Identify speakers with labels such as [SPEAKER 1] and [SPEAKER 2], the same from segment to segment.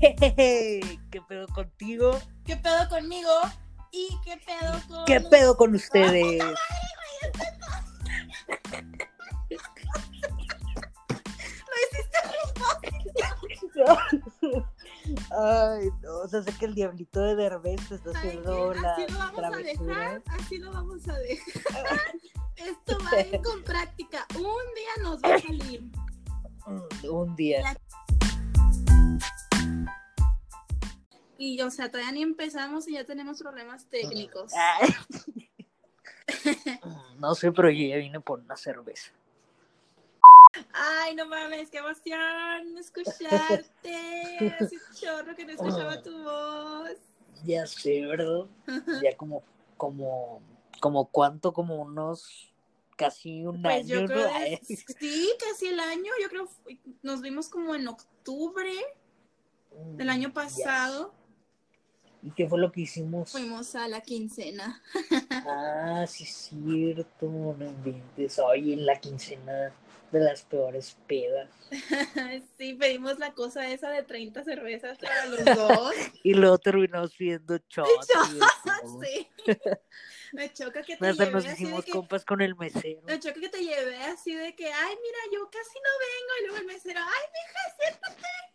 [SPEAKER 1] ¿Qué pedo contigo?
[SPEAKER 2] ¿Qué pedo conmigo? ¿Y qué pedo con.?
[SPEAKER 1] ¿Qué pedo con ustedes? Ay, no, o sea, sé que el diablito de Derbez te está haciendo la
[SPEAKER 2] así lo vamos a dejar, así lo vamos a dejar. Esto va a ir con práctica. Un día nos va a salir.
[SPEAKER 1] Un día.
[SPEAKER 2] Y, o sea, todavía ni empezamos y ya tenemos problemas técnicos.
[SPEAKER 1] No sé, pero yo ya vine por una cerveza.
[SPEAKER 2] Ay, no mames, qué emoción escucharte. Hace chorro que no escuchaba tu voz.
[SPEAKER 1] Ya sé, ¿verdad? Ya como, como, como cuánto, como unos casi un
[SPEAKER 2] Pues
[SPEAKER 1] año,
[SPEAKER 2] yo creo que sí, casi el año. Yo creo nos vimos como en octubre del año
[SPEAKER 1] ya
[SPEAKER 2] pasado.
[SPEAKER 1] ¿Y qué fue lo que hicimos?
[SPEAKER 2] Fuimos a la quincena.
[SPEAKER 1] Ah, sí es cierto, no inventes. Oye, en la quincena de las peores pedas.
[SPEAKER 2] Sí, pedimos la cosa esa de 30 cervezas para los dos.
[SPEAKER 1] Y luego terminamos pidiendo shots. y.
[SPEAKER 2] Sí. Me choca que te
[SPEAKER 1] Hasta
[SPEAKER 2] llevé
[SPEAKER 1] nos
[SPEAKER 2] así de
[SPEAKER 1] hicimos
[SPEAKER 2] que...
[SPEAKER 1] compas con el mesero.
[SPEAKER 2] Me choca que te llevé así de que, ay, mira, yo casi no vengo. Y luego el mesero, ay, mija, siéntate.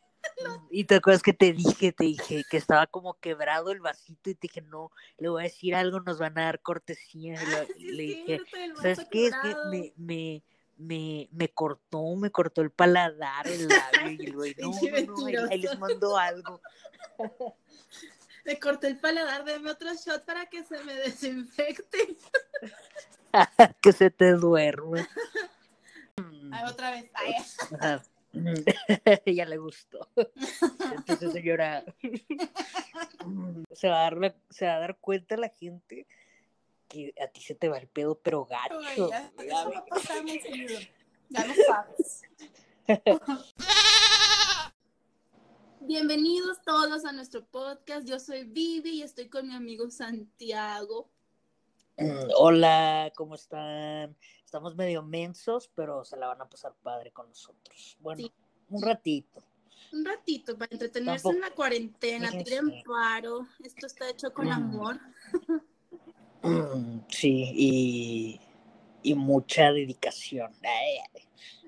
[SPEAKER 1] Y te acuerdas que te dije, te dije que estaba como quebrado el vasito y te dije, no, le voy a decir algo, nos van a dar cortesía. Y le-
[SPEAKER 2] sí,
[SPEAKER 1] dije,
[SPEAKER 2] cierto,
[SPEAKER 1] ¿sabes qué? Es que me, me, me, me cortó, me cortó el paladar, el labio. Y el güey, no, no, no, ahí, ahí les mando algo.
[SPEAKER 2] Me corté el paladar, deme otro shot para que se me desinfecte.
[SPEAKER 1] que se te duerme.
[SPEAKER 2] Ay, otra vez. Ay.
[SPEAKER 1] ya le gustó. Entonces, señora, se va, a dar se va a dar cuenta la gente que a ti se te va el pedo, pero gacho.
[SPEAKER 2] ya,
[SPEAKER 1] güey,
[SPEAKER 2] eso
[SPEAKER 1] a
[SPEAKER 2] va
[SPEAKER 1] ver.
[SPEAKER 2] a pasar muy seguido. Ya lo sabes. Bienvenidos todos a nuestro podcast. Yo soy Vivi y estoy con mi amigo Santiago.
[SPEAKER 1] Mm, Hola, ¿cómo están? Estamos medio mensos, pero se la van a pasar padre con nosotros. Bueno,
[SPEAKER 2] Sí.
[SPEAKER 1] un ratito.
[SPEAKER 2] Un ratito para entretenerse
[SPEAKER 1] Tampoco-
[SPEAKER 2] en la cuarentena,
[SPEAKER 1] Sí,
[SPEAKER 2] tiren
[SPEAKER 1] sí.
[SPEAKER 2] paro. Esto está hecho con
[SPEAKER 1] Mm.
[SPEAKER 2] amor.
[SPEAKER 1] Mm, Sí, y, y mucha dedicación. Ay, ay,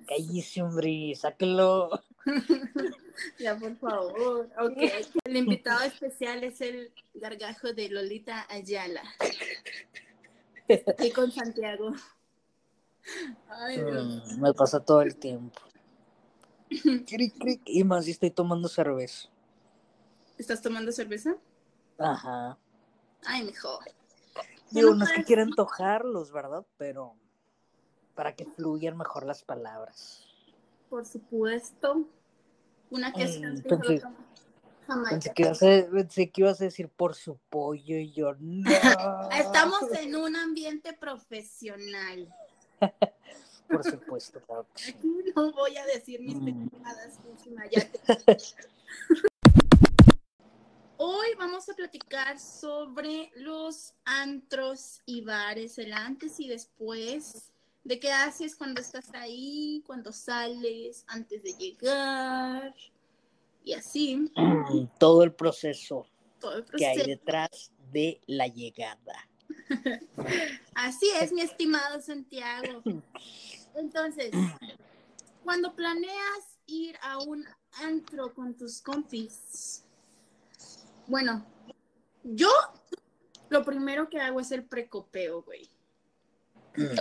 [SPEAKER 1] cállese, hombre, sáquelo.
[SPEAKER 2] Ya, por favor. Ok. El invitado especial es el gargajo de Lolita Ayala. Estoy con Santiago. Ay, Dios.
[SPEAKER 1] Mm, me pasa todo el tiempo. Cric, cric, Y más si estoy tomando cerveza.
[SPEAKER 2] ¿Estás tomando cerveza?
[SPEAKER 1] Ajá.
[SPEAKER 2] Ay, mejor.
[SPEAKER 1] Digo,
[SPEAKER 2] no
[SPEAKER 1] es que
[SPEAKER 2] puedes-
[SPEAKER 1] quiera antojarlos, ¿verdad? Pero para que fluyan mejor las palabras.
[SPEAKER 2] Por supuesto. Una que es
[SPEAKER 1] Mm. Pensé que, ibas a, pensé que ibas a decir por su pollo y yo no.
[SPEAKER 2] Estamos en un ambiente profesional.
[SPEAKER 1] Por supuesto, claro.
[SPEAKER 2] Aquí no voy a decir mis
[SPEAKER 1] Mm.
[SPEAKER 2] pendejadas encima, ya te- Hoy vamos a platicar sobre los antros y bares, el antes y después, de qué haces cuando estás ahí, cuando sales, antes de llegar, y así,
[SPEAKER 1] Mm, Todo el proceso
[SPEAKER 2] todo el
[SPEAKER 1] que hay
[SPEAKER 2] proceso.
[SPEAKER 1] detrás de la llegada.
[SPEAKER 2] Así es, mi estimado Santiago. Entonces, cuando planeas ir a un antro con tus compis, bueno, yo lo primero que hago es el precopeo, güey.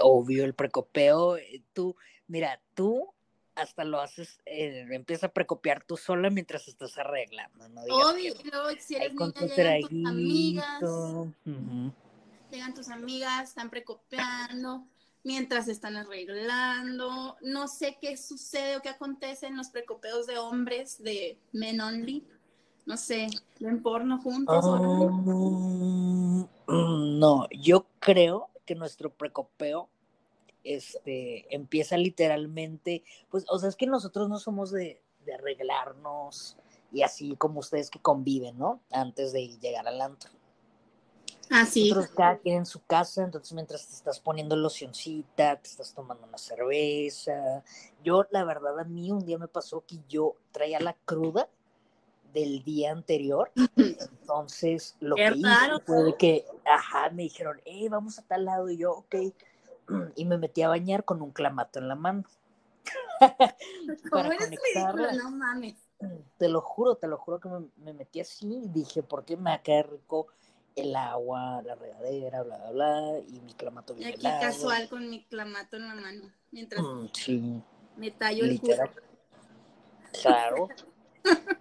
[SPEAKER 1] Obvio, el precopeo, eh, tú, mira, tú hasta lo haces, eh, empieza a precopiar tú sola mientras estás arreglando, no
[SPEAKER 2] Obvio,
[SPEAKER 1] que
[SPEAKER 2] luego si eres niña, tus amigas. Llegan tus amigas, están precopeando, mientras están arreglando. No sé qué sucede o qué acontece en los precopeos de hombres, de men only. No sé, ven porno juntos
[SPEAKER 1] mm, no, yo creo que nuestro precopeo este, empieza literalmente, pues, o sea, es que nosotros no somos de, de arreglarnos y así como ustedes que conviven, ¿no? Antes de llegar al antro.
[SPEAKER 2] Ah,
[SPEAKER 1] cada quien en su casa, entonces mientras te estás poniendo locioncita, te estás tomando una cerveza. Yo, la verdad, a mí un día me pasó que yo traía la cruda del día anterior. Entonces, lo que hice fue que, ajá, me dijeron, eh, vamos a tal lado. Y yo, ok. Y me metí a bañar con un clamato en la mano.
[SPEAKER 2] para conectarla. No mames.
[SPEAKER 1] Te lo juro, te lo juro que me, metí así y dije, ¿por qué me va a caer rico el agua, la regadera, bla, bla, bla, y mi clamato
[SPEAKER 2] bien Y aquí casual con mi clamato en la mano, mientras
[SPEAKER 1] mm, sí.
[SPEAKER 2] me tallo el culo.
[SPEAKER 1] Claro.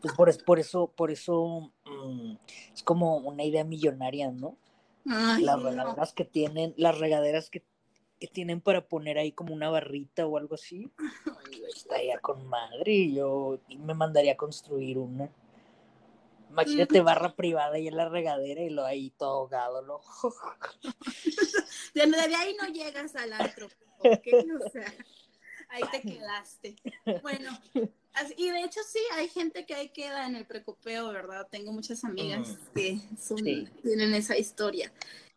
[SPEAKER 1] pues por, por, eso, por eso mm, es como una idea millonaria, ¿no? las regaderas que tienen, las regaderas que, tienen para poner ahí como una barrita o algo así. Estaría con madre y yo me mandaría a construir una. Imagínate barra privada y en la regadera y lo ahí todo ahogado, ¿no?
[SPEAKER 2] de ahí no llegas al antro. O sea, ahí te quedaste. Bueno, y de hecho sí, hay gente que ahí queda en el precopeo, ¿verdad? Tengo muchas amigas mm. que tienen esa historia.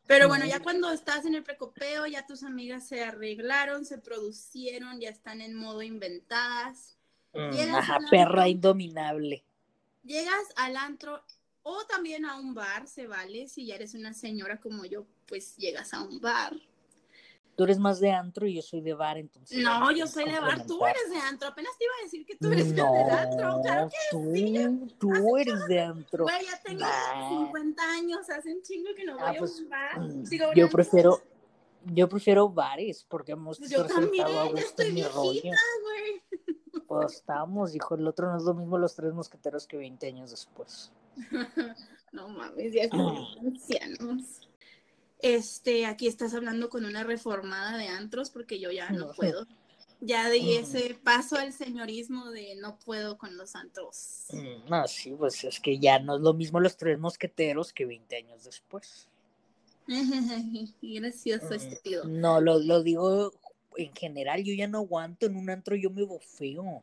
[SPEAKER 2] Pero bueno, ya cuando estás en el precopeo, ya tus amigas se arreglaron, se producieron, ya están en modo inventadas.
[SPEAKER 1] Mm, ajá, perra indominable.
[SPEAKER 2] Llegas al antro o también a un bar, se vale. Si ya eres una señora como yo, pues llegas a un bar.
[SPEAKER 1] Tú eres más de antro y yo soy de bar, entonces.
[SPEAKER 2] No, yo soy de bar, tú eres de antro. Apenas te iba a decir que tú eres de antro. Claro que
[SPEAKER 1] tú,
[SPEAKER 2] sí.
[SPEAKER 1] Tú eres de antro.
[SPEAKER 2] Güey, ya tengo 50 años, hace un chingo que no ah, voy a pues, un bar. Mm,
[SPEAKER 1] yo prefiero, yo prefiero bares porque hemos
[SPEAKER 2] pues yo también, a ya estoy viejita, güey.
[SPEAKER 1] Estamos, dijo el otro, no es lo mismo los tres mosqueteros que 20 años después.
[SPEAKER 2] no mames, ya estamos ancianos este, aquí estás hablando con una reformada de antros porque yo ya no puedo. Ya di ese paso al señorismo de no puedo con los antros.
[SPEAKER 1] Mm, no, sí, pues es que ya no es lo mismo los tres mosqueteros que 20 años después.
[SPEAKER 2] Gracioso este tío.
[SPEAKER 1] No, lo, lo digo en general, yo ya no aguanto en un antro, yo me bofeo.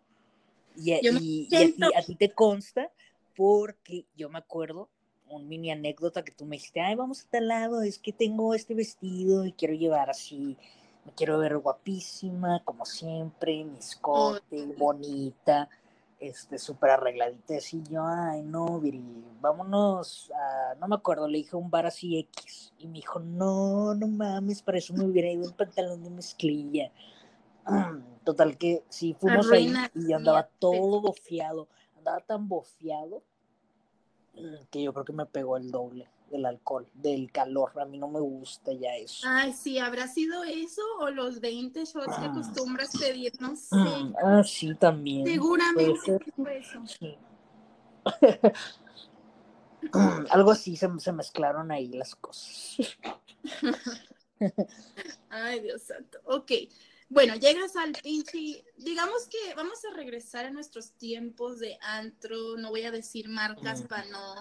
[SPEAKER 1] Y, y, a ti te consta porque yo me acuerdo un mini anécdota que tú me dijiste, ay, vamos a tal lado, es que tengo este vestido y quiero llevar así, me quiero ver guapísima, como siempre, mi escote, bonita, este, súper arregladita, así yo, ay, no, Viri, vámonos a, no me acuerdo, le dije un bar así X, y me dijo, no, no mames, para eso me hubiera ido en pantalón de mezclilla. Total que sí, fuimos ahí y andaba todo bofeado, andaba tan bofeado que yo creo que me pegó el doble del alcohol, del calor. A mí no me gusta ya eso.
[SPEAKER 2] Ay, sí, ¿habrá sido eso o los 20 shots que ah. acostumbras pedir? No sé.
[SPEAKER 1] Ah, sí, también.
[SPEAKER 2] Seguramente fue eso. Sí.
[SPEAKER 1] Algo así se, se mezclaron ahí las cosas.
[SPEAKER 2] Ay, Dios santo. Ok. Bueno, llegas al pinche, digamos que vamos a regresar a nuestros tiempos de antro, no voy a decir marcas mm. para no,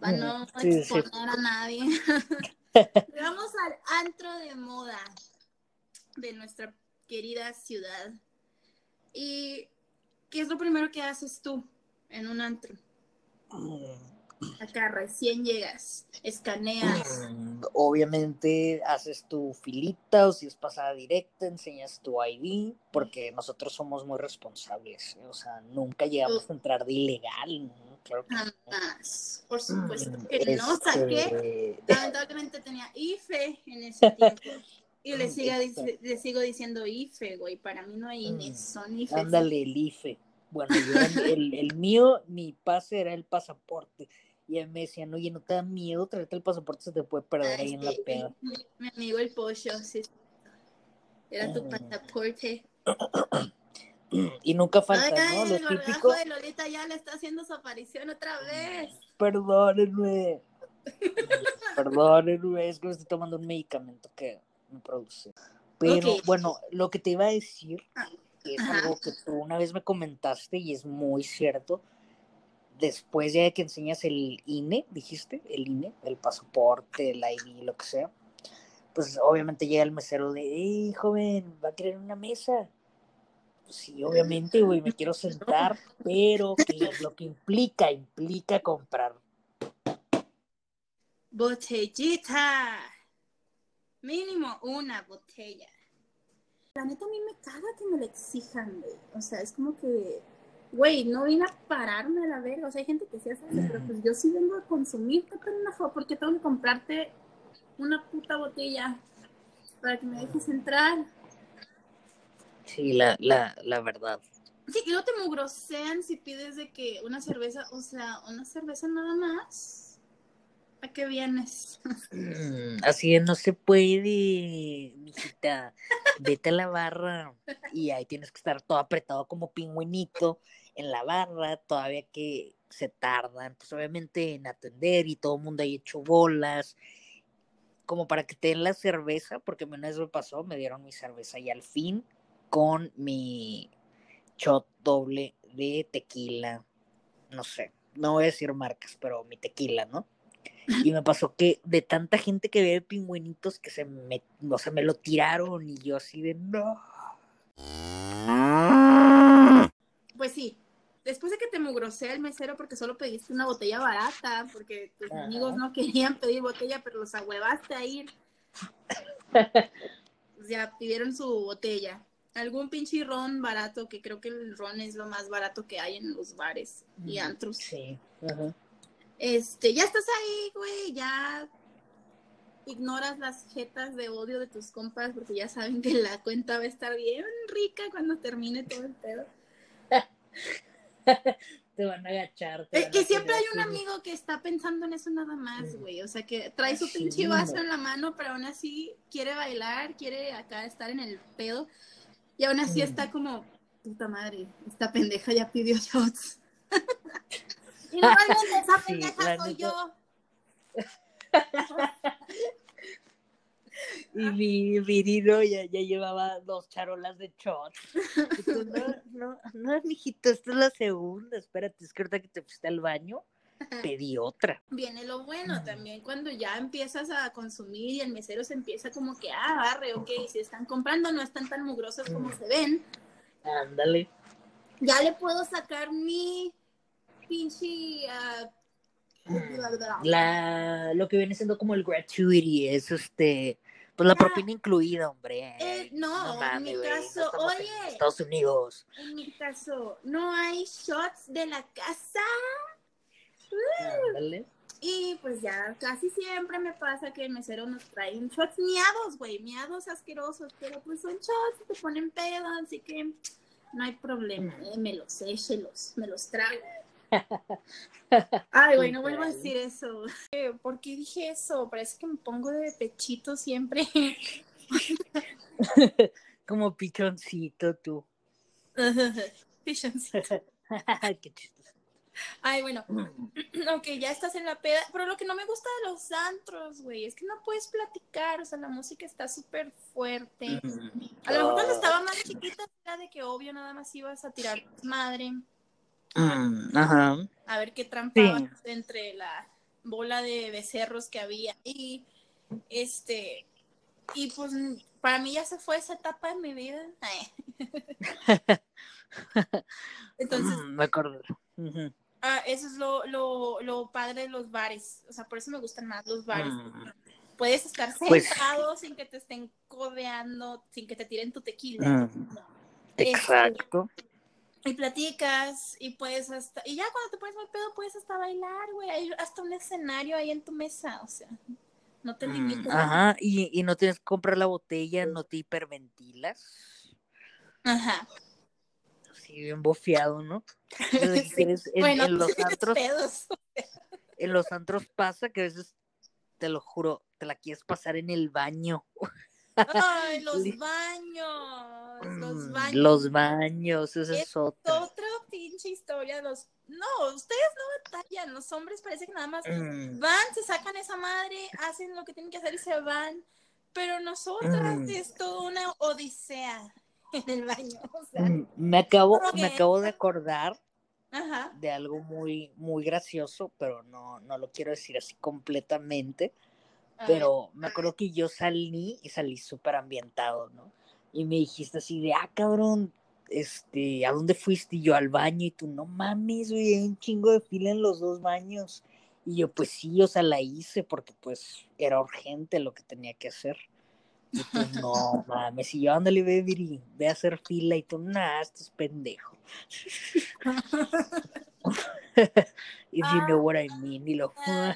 [SPEAKER 2] para no exponer a nadie. Llegamos al antro de moda de nuestra querida ciudad. ¿Y qué es lo primero que haces tú en un antro? Mm. Acá recién llegas, escaneas.
[SPEAKER 1] Mm, obviamente haces tu filita o si es pasada directa, enseñas tu ID, porque nosotros somos muy responsables. O sea, nunca llegamos a entrar de ilegal. Claro
[SPEAKER 2] Jamás. Por supuesto mm, que no saqué. Este Lamentablemente tenía IFE en ese tiempo. Y le, siga, le sigo diciendo IFE, güey. Para mí no hay INE, mm, son IFE.
[SPEAKER 1] Ándale, el IFE. Bueno, el, el, mío, mi pase era el pasaporte. Y él me decían, oye, ¿no te da miedo traerte el pasaporte? Se te puede perder ahí en la peda.
[SPEAKER 2] Mi, amigo el pollo, sí. Era tu pasaporte.
[SPEAKER 1] Y nunca falta, ¿no?
[SPEAKER 2] Lo típico. de Lolita ya le está haciendo su aparición otra vez.
[SPEAKER 1] Perdónenme. Perdónenme, es que me estoy tomando un medicamento que me produce. Pero bueno, lo que te iba a decir ah, es algo que tú una vez me comentaste y es muy cierto después ya de que enseñas el INE, dijiste, el INE, el pasaporte, el ID, lo que sea, pues obviamente llega el mesero de, hey, joven, ¿va a querer una mesa? Pues sí, obviamente, güey, me quiero sentar, pero que lo que implica, implica comprar.
[SPEAKER 2] Botellita. Mínimo una botella. La neta a mí me caga que me lo exijan, güey. O sea, es como que güey, no vine a pararme a la verga. O sea, hay gente que sí hace eso, pero pues yo sí vengo a consumir, qué pendejo, porque tengo que comprarte una puta botella para que me dejes entrar.
[SPEAKER 1] Sí, la, la, la verdad.
[SPEAKER 2] Sí, y no te mugrosean si pides de que una cerveza, o sea, una cerveza nada más. ¿A qué vienes?
[SPEAKER 1] Mm, Así no se puede, mijita. Vete a la barra y ahí tienes que estar todo apretado como pingüinito en la barra, todavía que se tardan, pues obviamente en atender y todo el mundo ahí hecho bolas, como para que te den la cerveza, porque una vez me pasó, me dieron mi cerveza y al fin con mi shot doble de tequila, no sé, no voy a decir marcas, pero mi tequila, ¿no? Y me pasó que de tanta gente que ve pingüinitos que se me, o sea, me lo tiraron y yo así de no.
[SPEAKER 2] Pues sí. Después de que te mugrosea el mesero porque solo pediste una botella barata, porque tus
[SPEAKER 1] Ajá.
[SPEAKER 2] amigos no querían pedir botella, pero los ahuevaste a ir. Ya pidieron su botella. Algún pinche ron barato, que creo que el ron es lo más barato que hay en los bares y antros.
[SPEAKER 1] Sí. ajá.
[SPEAKER 2] Este, ya estás ahí, güey, ya ignoras las jetas de odio de tus compas porque ya saben que la cuenta va a estar bien rica cuando termine todo el pedo.
[SPEAKER 1] Te van a agachar.
[SPEAKER 2] Es que siempre hay un amigo que está pensando en eso nada más, güey. O sea, que trae su
[SPEAKER 1] Sí,
[SPEAKER 2] pinche vaso en la mano, pero aún así quiere bailar, quiere acá estar en el pedo. Y aún así está como, puta madre, esta pendeja ya pidió shots. y normalmente esa
[SPEAKER 1] Sí,
[SPEAKER 2] pendeja
[SPEAKER 1] la
[SPEAKER 2] soy
[SPEAKER 1] neta.
[SPEAKER 2] yo.
[SPEAKER 1] Y mi virino ya, ya llevaba dos charolas de shot. Y tú, no, no, no, mijito, esta es la segunda. Espérate, es que ahorita que te fuiste al baño, pedí otra.
[SPEAKER 2] Viene lo bueno también cuando ya empiezas a consumir y el mesero se empieza como que, ah, barre, ok, si están comprando no están tan mugrosos como se ven.
[SPEAKER 1] Ándale.
[SPEAKER 2] Ya le puedo sacar mi pinche... ah,
[SPEAKER 1] La, lo que viene siendo como el gratuity es este, pues la
[SPEAKER 2] Ah.
[SPEAKER 1] propina incluida, hombre.
[SPEAKER 2] Eh, no, en
[SPEAKER 1] mames,
[SPEAKER 2] mi caso,
[SPEAKER 1] en
[SPEAKER 2] oye.
[SPEAKER 1] Estados Unidos.
[SPEAKER 2] En mi caso, no hay shots de la casa.
[SPEAKER 1] Ándale.
[SPEAKER 2] Y pues ya casi siempre me pasa que el mesero nos trae un shots miados, güey, miados asquerosos, pero pues son shots, te ponen pedo, así que no hay problema, eh, me los échelos, me los trago. Ay, güey, no vuelvo a decir eso. Eh, ¿Por qué dije eso? Parece que me pongo de pechito siempre.
[SPEAKER 1] Como pichoncito tú.
[SPEAKER 2] Pichoncito.
[SPEAKER 1] Qué chistoso.
[SPEAKER 2] Ay, bueno, ok, ya estás en la peda, pero lo que no me gusta de los antros, güey, es que no puedes platicar, o sea, la música está súper fuerte. A lo mejor cuando estaba más chiquita era de que obvio nada más ibas a tirar madre,
[SPEAKER 1] Mm, Ajá.
[SPEAKER 2] a ver qué trampabas
[SPEAKER 1] Sí.
[SPEAKER 2] entre la bola de becerros que había y este y pues para mí ya se fue esa etapa de mi vida. Entonces,
[SPEAKER 1] Mm, me acuerdo.
[SPEAKER 2] Ah, eso es lo, lo, lo padre de los bares, o sea, por eso me gustan más los bares.
[SPEAKER 1] Mm,
[SPEAKER 2] Puedes estar
[SPEAKER 1] Pues-
[SPEAKER 2] sentado sin que te estén codeando, sin que te tiren tu tequila.
[SPEAKER 1] mm, Exacto.
[SPEAKER 2] Y platicas y puedes hasta... Y ya cuando te pones mal pedo puedes hasta bailar, güey. Hay hasta un escenario ahí en tu mesa, o sea, no te
[SPEAKER 1] Mm,
[SPEAKER 2] limites.
[SPEAKER 1] Ajá, y, y no tienes que comprar la botella, no te hiperventilas.
[SPEAKER 2] Ajá.
[SPEAKER 1] Así bien bofeado, ¿no?
[SPEAKER 2] Sí.
[SPEAKER 1] en,
[SPEAKER 2] bueno,
[SPEAKER 1] en los antros,
[SPEAKER 2] pedos.
[SPEAKER 1] en los antros pasa que a veces, te lo juro, te la quieres pasar en el baño.
[SPEAKER 2] Ay, los
[SPEAKER 1] Li-
[SPEAKER 2] baños, los
[SPEAKER 1] Mm,
[SPEAKER 2] baños.
[SPEAKER 1] Los baños, esa es
[SPEAKER 2] Es
[SPEAKER 1] otra.
[SPEAKER 2] Otra pinche historia. Los... No, ustedes no batallan. Los hombres parece que nada más
[SPEAKER 1] Mm,
[SPEAKER 2] van, se sacan esa madre, hacen lo que tienen que hacer y se van. Pero nosotras
[SPEAKER 1] Mm.
[SPEAKER 2] es toda una odisea en el baño. O sea,
[SPEAKER 1] Me acabo, me acabo de acordar
[SPEAKER 2] ajá.
[SPEAKER 1] de algo muy, muy gracioso, pero no, no lo quiero decir así completamente. Pero me acuerdo que yo salí y salí súper ambientado, ¿no? Y me dijiste así de, ah, cabrón, este, ¿a dónde fuiste? Y yo al baño y tú, no mames, güey, hay un chingo de fila en los dos baños. Y yo, pues sí, o sea, la hice porque pues era urgente lo que tenía que hacer. Y tú, no mames, si yo ándale, baby, ve a hacer fila y tú, nah, estás pendejo. If you know what I mean, y lo.
[SPEAKER 2] Ah,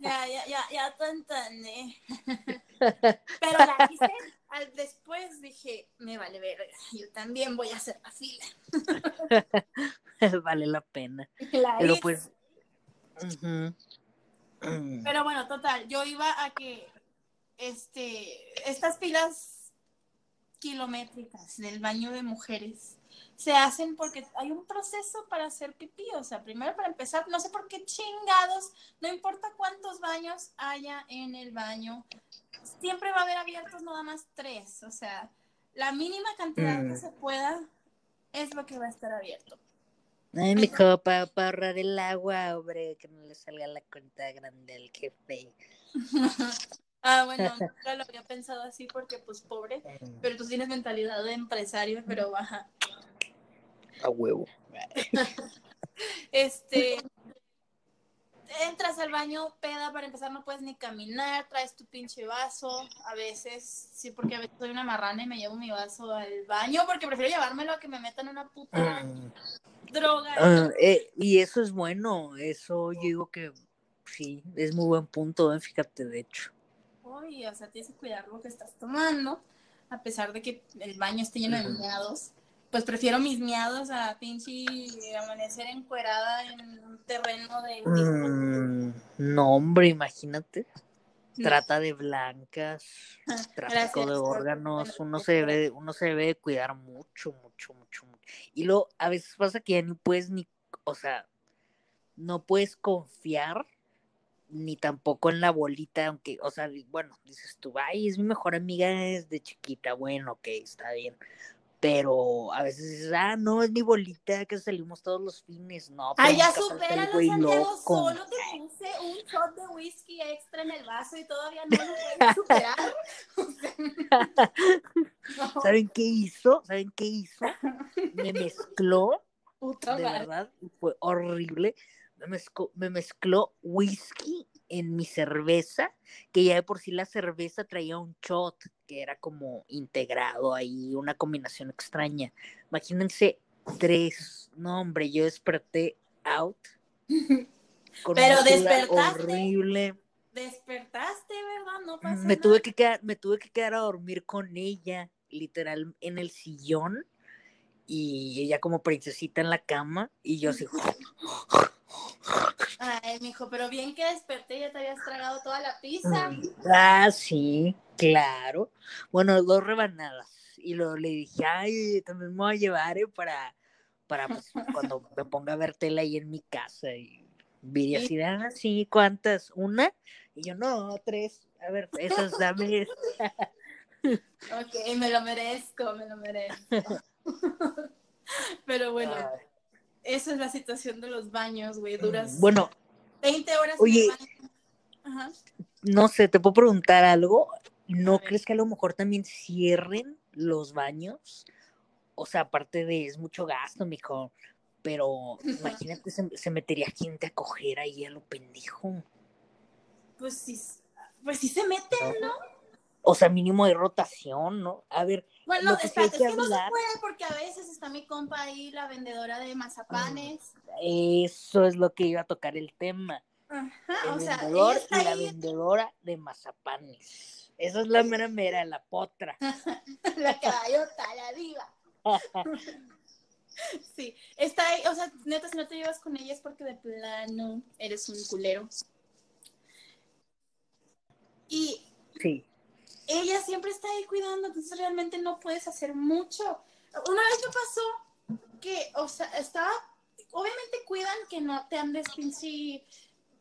[SPEAKER 2] ya, ya, ya, ya te entendí. Pero la hice, al después dije, me vale verga, yo también voy a hacer la fila.
[SPEAKER 1] vale la pena.
[SPEAKER 2] La
[SPEAKER 1] Pero
[SPEAKER 2] hice.
[SPEAKER 1] pues. ujú. Mm.
[SPEAKER 2] Pero bueno, total, yo iba a que este, estas filas kilométricas del baño de mujeres se hacen porque hay un proceso para hacer pipí. O sea, primero para empezar, no sé por qué chingados, no importa cuántos baños haya en el baño, siempre va a haber abiertos nada más tres. O sea, la mínima cantidad
[SPEAKER 1] Mm.
[SPEAKER 2] que se pueda es lo que va a estar abierto.
[SPEAKER 1] Ay, mi copa para ahorrar el agua, hombre, que no le salga la cuenta grande al jefe.
[SPEAKER 2] ah, bueno, nunca lo había pensado así porque pues pobre, pero tú tienes mentalidad de empresario, pero baja.
[SPEAKER 1] A huevo.
[SPEAKER 2] Este, entras al baño, peda, para empezar no puedes ni caminar, traes tu pinche vaso, a veces, sí, porque a veces soy una marrana y me llevo mi vaso al baño, porque prefiero llevármelo a que me metan una puta
[SPEAKER 1] Mm.
[SPEAKER 2] droga.
[SPEAKER 1] Ah, eh, y eso es bueno, eso yo digo que sí, es muy buen punto, eh, fíjate, de hecho.
[SPEAKER 2] Uy, o sea, tienes que cuidar lo que estás tomando, a pesar de que el baño esté lleno de miados. Pues prefiero mis miados a pinche amanecer encuerada en un terreno de...
[SPEAKER 1] Mm, no, hombre, imagínate.
[SPEAKER 2] No.
[SPEAKER 1] Trata de blancas, tráfico
[SPEAKER 2] Gracias
[SPEAKER 1] de órganos, uno se debe, uno se debe de cuidar mucho, mucho, mucho, mucho. Y luego a veces pasa que ya ni puedes ni, o sea, no puedes confiar ni tampoco en la bolita, aunque, o sea, bueno, dices tú, ay, es mi mejor amiga desde chiquita, bueno, ok, está bien. Pero a veces dices, ah, no, es mi bolita que salimos todos los fines, no.
[SPEAKER 2] Ay, ya
[SPEAKER 1] falta el
[SPEAKER 2] supéralo,
[SPEAKER 1] güey
[SPEAKER 2] Santiago. Solo te puse un shot de whisky extra en el vaso y todavía no lo puedes superar. No,
[SPEAKER 1] ¿Saben qué hizo? ¿Saben qué hizo? Me mezcló,
[SPEAKER 2] puta
[SPEAKER 1] de
[SPEAKER 2] madre.
[SPEAKER 1] verdad, fue horrible. Me mezcló, me mezcló whisky en mi cerveza, que ya de por sí la cerveza traía un shot, que era como integrado ahí, una combinación extraña. Imagínense tres, no hombre, yo desperté out. Con
[SPEAKER 2] Pero
[SPEAKER 1] una
[SPEAKER 2] despertaste.
[SPEAKER 1] horrible.
[SPEAKER 2] Despertaste, ¿verdad? No pasa
[SPEAKER 1] me
[SPEAKER 2] nada.
[SPEAKER 1] tuve que quedar, me tuve que quedar a dormir con ella, literal, en el sillón, y ella como princesita en la cama, y yo así,
[SPEAKER 2] Ay, mijo, pero bien que desperté, ya te habías tragado toda la pizza.
[SPEAKER 1] ah, sí, claro. Bueno, dos rebanadas. Y luego le dije, ay, también me voy a llevar eh, para, para pues, cuando me ponga a ver tela ahí en mi casa. Y vi así, ah, sí, ¿cuántas? ¿Una? Y yo, no, tres. A ver, esas dame.
[SPEAKER 2] Ok, me lo merezco, me lo merezco. pero bueno,
[SPEAKER 1] Ay.
[SPEAKER 2] Esa es la situación de los baños, güey. Duras
[SPEAKER 1] Bueno,
[SPEAKER 2] 20 horas
[SPEAKER 1] Oye.
[SPEAKER 2] en el baño. Ajá.
[SPEAKER 1] no sé, ¿te puedo preguntar algo? ¿No crees que a lo mejor también cierren los baños? O sea, aparte de es mucho gasto, mijo. Pero imagínate, se, se metería gente a coger ahí a lo pendejo.
[SPEAKER 2] Pues sí, pues sí se meten, ¿no?
[SPEAKER 1] O sea, mínimo de rotación, ¿no? A ver,
[SPEAKER 2] Bueno,
[SPEAKER 1] hay
[SPEAKER 2] espérate,
[SPEAKER 1] que
[SPEAKER 2] es que no se puede porque a veces está mi compa ahí, la vendedora de mazapanes.
[SPEAKER 1] eso es lo que iba a tocar el tema.
[SPEAKER 2] Ajá,
[SPEAKER 1] El
[SPEAKER 2] o sea,
[SPEAKER 1] vendedor
[SPEAKER 2] está
[SPEAKER 1] y la vendedora de mazapanes. Esa es la mera mera, la potra.
[SPEAKER 2] la caballota, la diva. Sí, está ahí, o sea, neta, si no te llevas con ella es porque de plano eres un culero. Y
[SPEAKER 1] sí.
[SPEAKER 2] Ella siempre está ahí cuidando, entonces realmente no puedes hacer mucho. Una vez me pasó que, o sea, estaba, obviamente cuidan que no te andes pinche,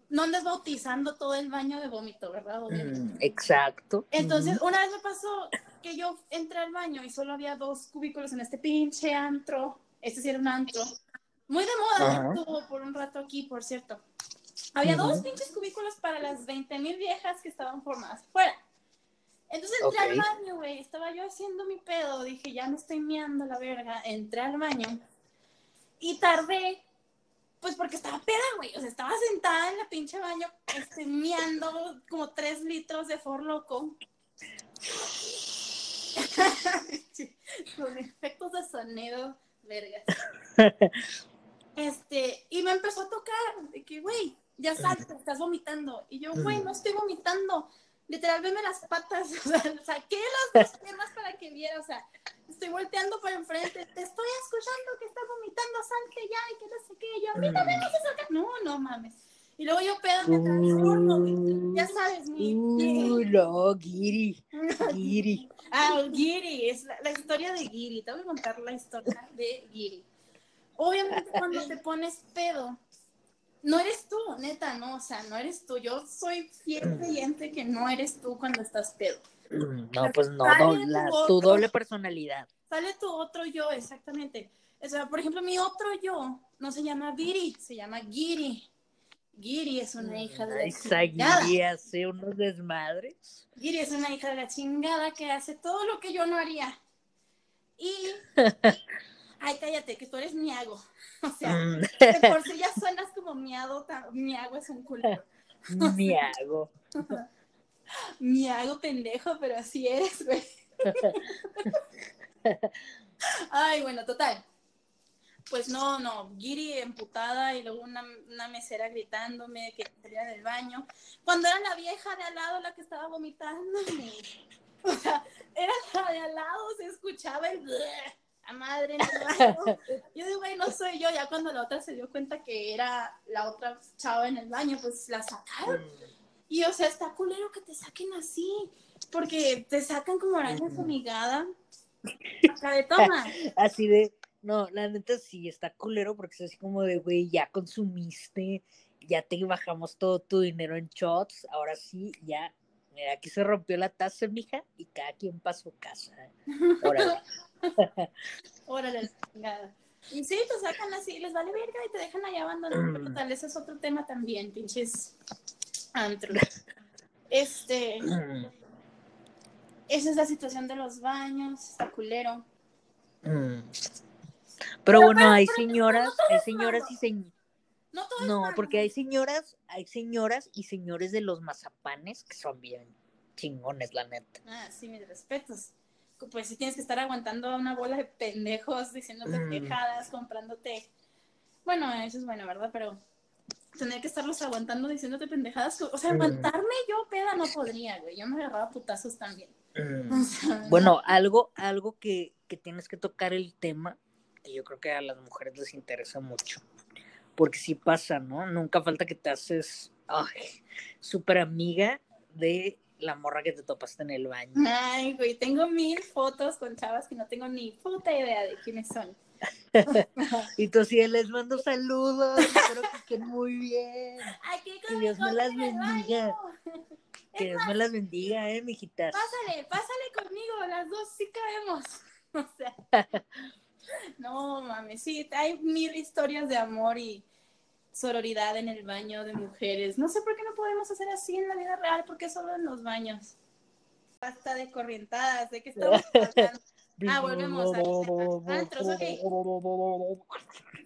[SPEAKER 2] no andes bautizando todo el baño de vómito, ¿verdad?
[SPEAKER 1] Mm, exacto.
[SPEAKER 2] Entonces,
[SPEAKER 1] Ujú.
[SPEAKER 2] una vez me pasó que yo entré al baño y solo había dos cubículos en este pinche antro. Este sí era un antro. Muy de moda, estuvo por un rato aquí, por cierto. Había dos
[SPEAKER 1] Ujú.
[SPEAKER 2] pinches cubículos para las 20 mil viejas que estaban formadas fuera. Entonces entré al
[SPEAKER 1] Ok.
[SPEAKER 2] baño, güey. Estaba yo haciendo mi pedo. Dije, ya me estoy meando la verga. Entré al baño. Y tardé, pues porque estaba peda, güey. O sea, estaba sentada en la pinche baño, este, meando como tres litros de for loco. Con efectos de sonido, vergas. Este, y me empezó a tocar, de que, güey, ya sabes, estás vomitando. Y yo, güey, no estoy vomitando. Literal, veme las patas. O sea, saqué las dos piernas para que viera. O sea, estoy volteando por enfrente. Te estoy escuchando que estás vomitando, salte ya y que no sé qué. Yo, a mí no me vas a sacar. No, no mames. Y luego yo pedo me transformo, ya sabes, mi...
[SPEAKER 1] Uh, no, Giri, Giri.
[SPEAKER 2] ah, Giri, es la, la, historia de Giri, te voy a contar la historia de Giri. Obviamente cuando te pones pedo, no eres tú, neta, no, o sea, no eres tú. Yo soy fiel creyente que no eres tú cuando estás pedo.
[SPEAKER 1] No, pues no, no la, tu, tu, doble personalidad.
[SPEAKER 2] Sale tu otro yo, exactamente. O sea, por ejemplo, mi otro yo no se llama Viri, se llama Giri. Giri es una hija de la
[SPEAKER 1] Esa chingada. Giri hace unos desmadres.
[SPEAKER 2] Giri es una hija de la chingada que hace todo lo que yo no haría. Y. Ay, cállate, que tú eres miago. O sea, de por si ya suenas como miado, miago es un culo.
[SPEAKER 1] miago.
[SPEAKER 2] miago pendejo, pero así eres, güey. Ay, bueno, total pues no, no, Giri emputada y luego una, una, mesera gritándome que salía del baño. Cuando era la vieja de al lado la que estaba vomitando, o sea, era la de al lado, se escuchaba el a madre baño. Yo digo, güey, no soy yo. Ya cuando la otra se dio cuenta que era la otra chava en el baño, pues la sacaron. Y o sea, está culero que te saquen así, porque te sacan como araña fumigada. Acá de toma.
[SPEAKER 1] Así de no, la neta sí está culero porque es así como de, güey, ya consumiste, ya te bajamos todo tu dinero en shots, ahora sí, ya, mira, aquí se rompió la taza, mija, y cada quien para su casa. Órale.
[SPEAKER 2] Y sí, te sacan así, les vale verga y te dejan ahí abandonados. Mm. Total, ese es otro tema también, pinches antros. Este. Esa es la situación de los baños, está culero.
[SPEAKER 1] Mm. Pero, bueno, hay señoras, hay señoras y señores.
[SPEAKER 2] No,
[SPEAKER 1] no porque hay señoras, hay señoras y señores de los mazapanes que son bien chingones, la neta.
[SPEAKER 2] Ah, sí, mis respetos. Pues si tienes que estar aguantando una bola de pendejos diciéndote mm. quejadas, comprándote. Bueno, eso es bueno, ¿verdad? Pero tener que estarlos aguantando diciéndote pendejadas. O sea, mm. aguantarme yo peda no podría, güey. Yo me agarraba putazos también.
[SPEAKER 1] Mm. bueno, algo, algo que, que tienes que tocar el tema que yo creo que a las mujeres les interesa mucho. Porque sí pasa, ¿no? Nunca falta que te haces súper amiga de la morra que te topaste en el baño.
[SPEAKER 2] Ay, güey, tengo mil fotos con chavas que no tengo ni puta idea de quiénes son.
[SPEAKER 1] y tú sí les mando saludos, espero que estén muy bien. que Dios me las bendiga. Que Dios me las bendiga, eh, mijitas.
[SPEAKER 2] Pásale, pásale conmigo, las dos sí cabemos. O sea. No, mames, sí, hay mil historias de amor y sororidad en el baño de mujeres. No sé por qué no podemos hacer así en la vida real, porque solo en los baños. Basta de corrientadas, de que estamos Ah, volvemos a antros, ok.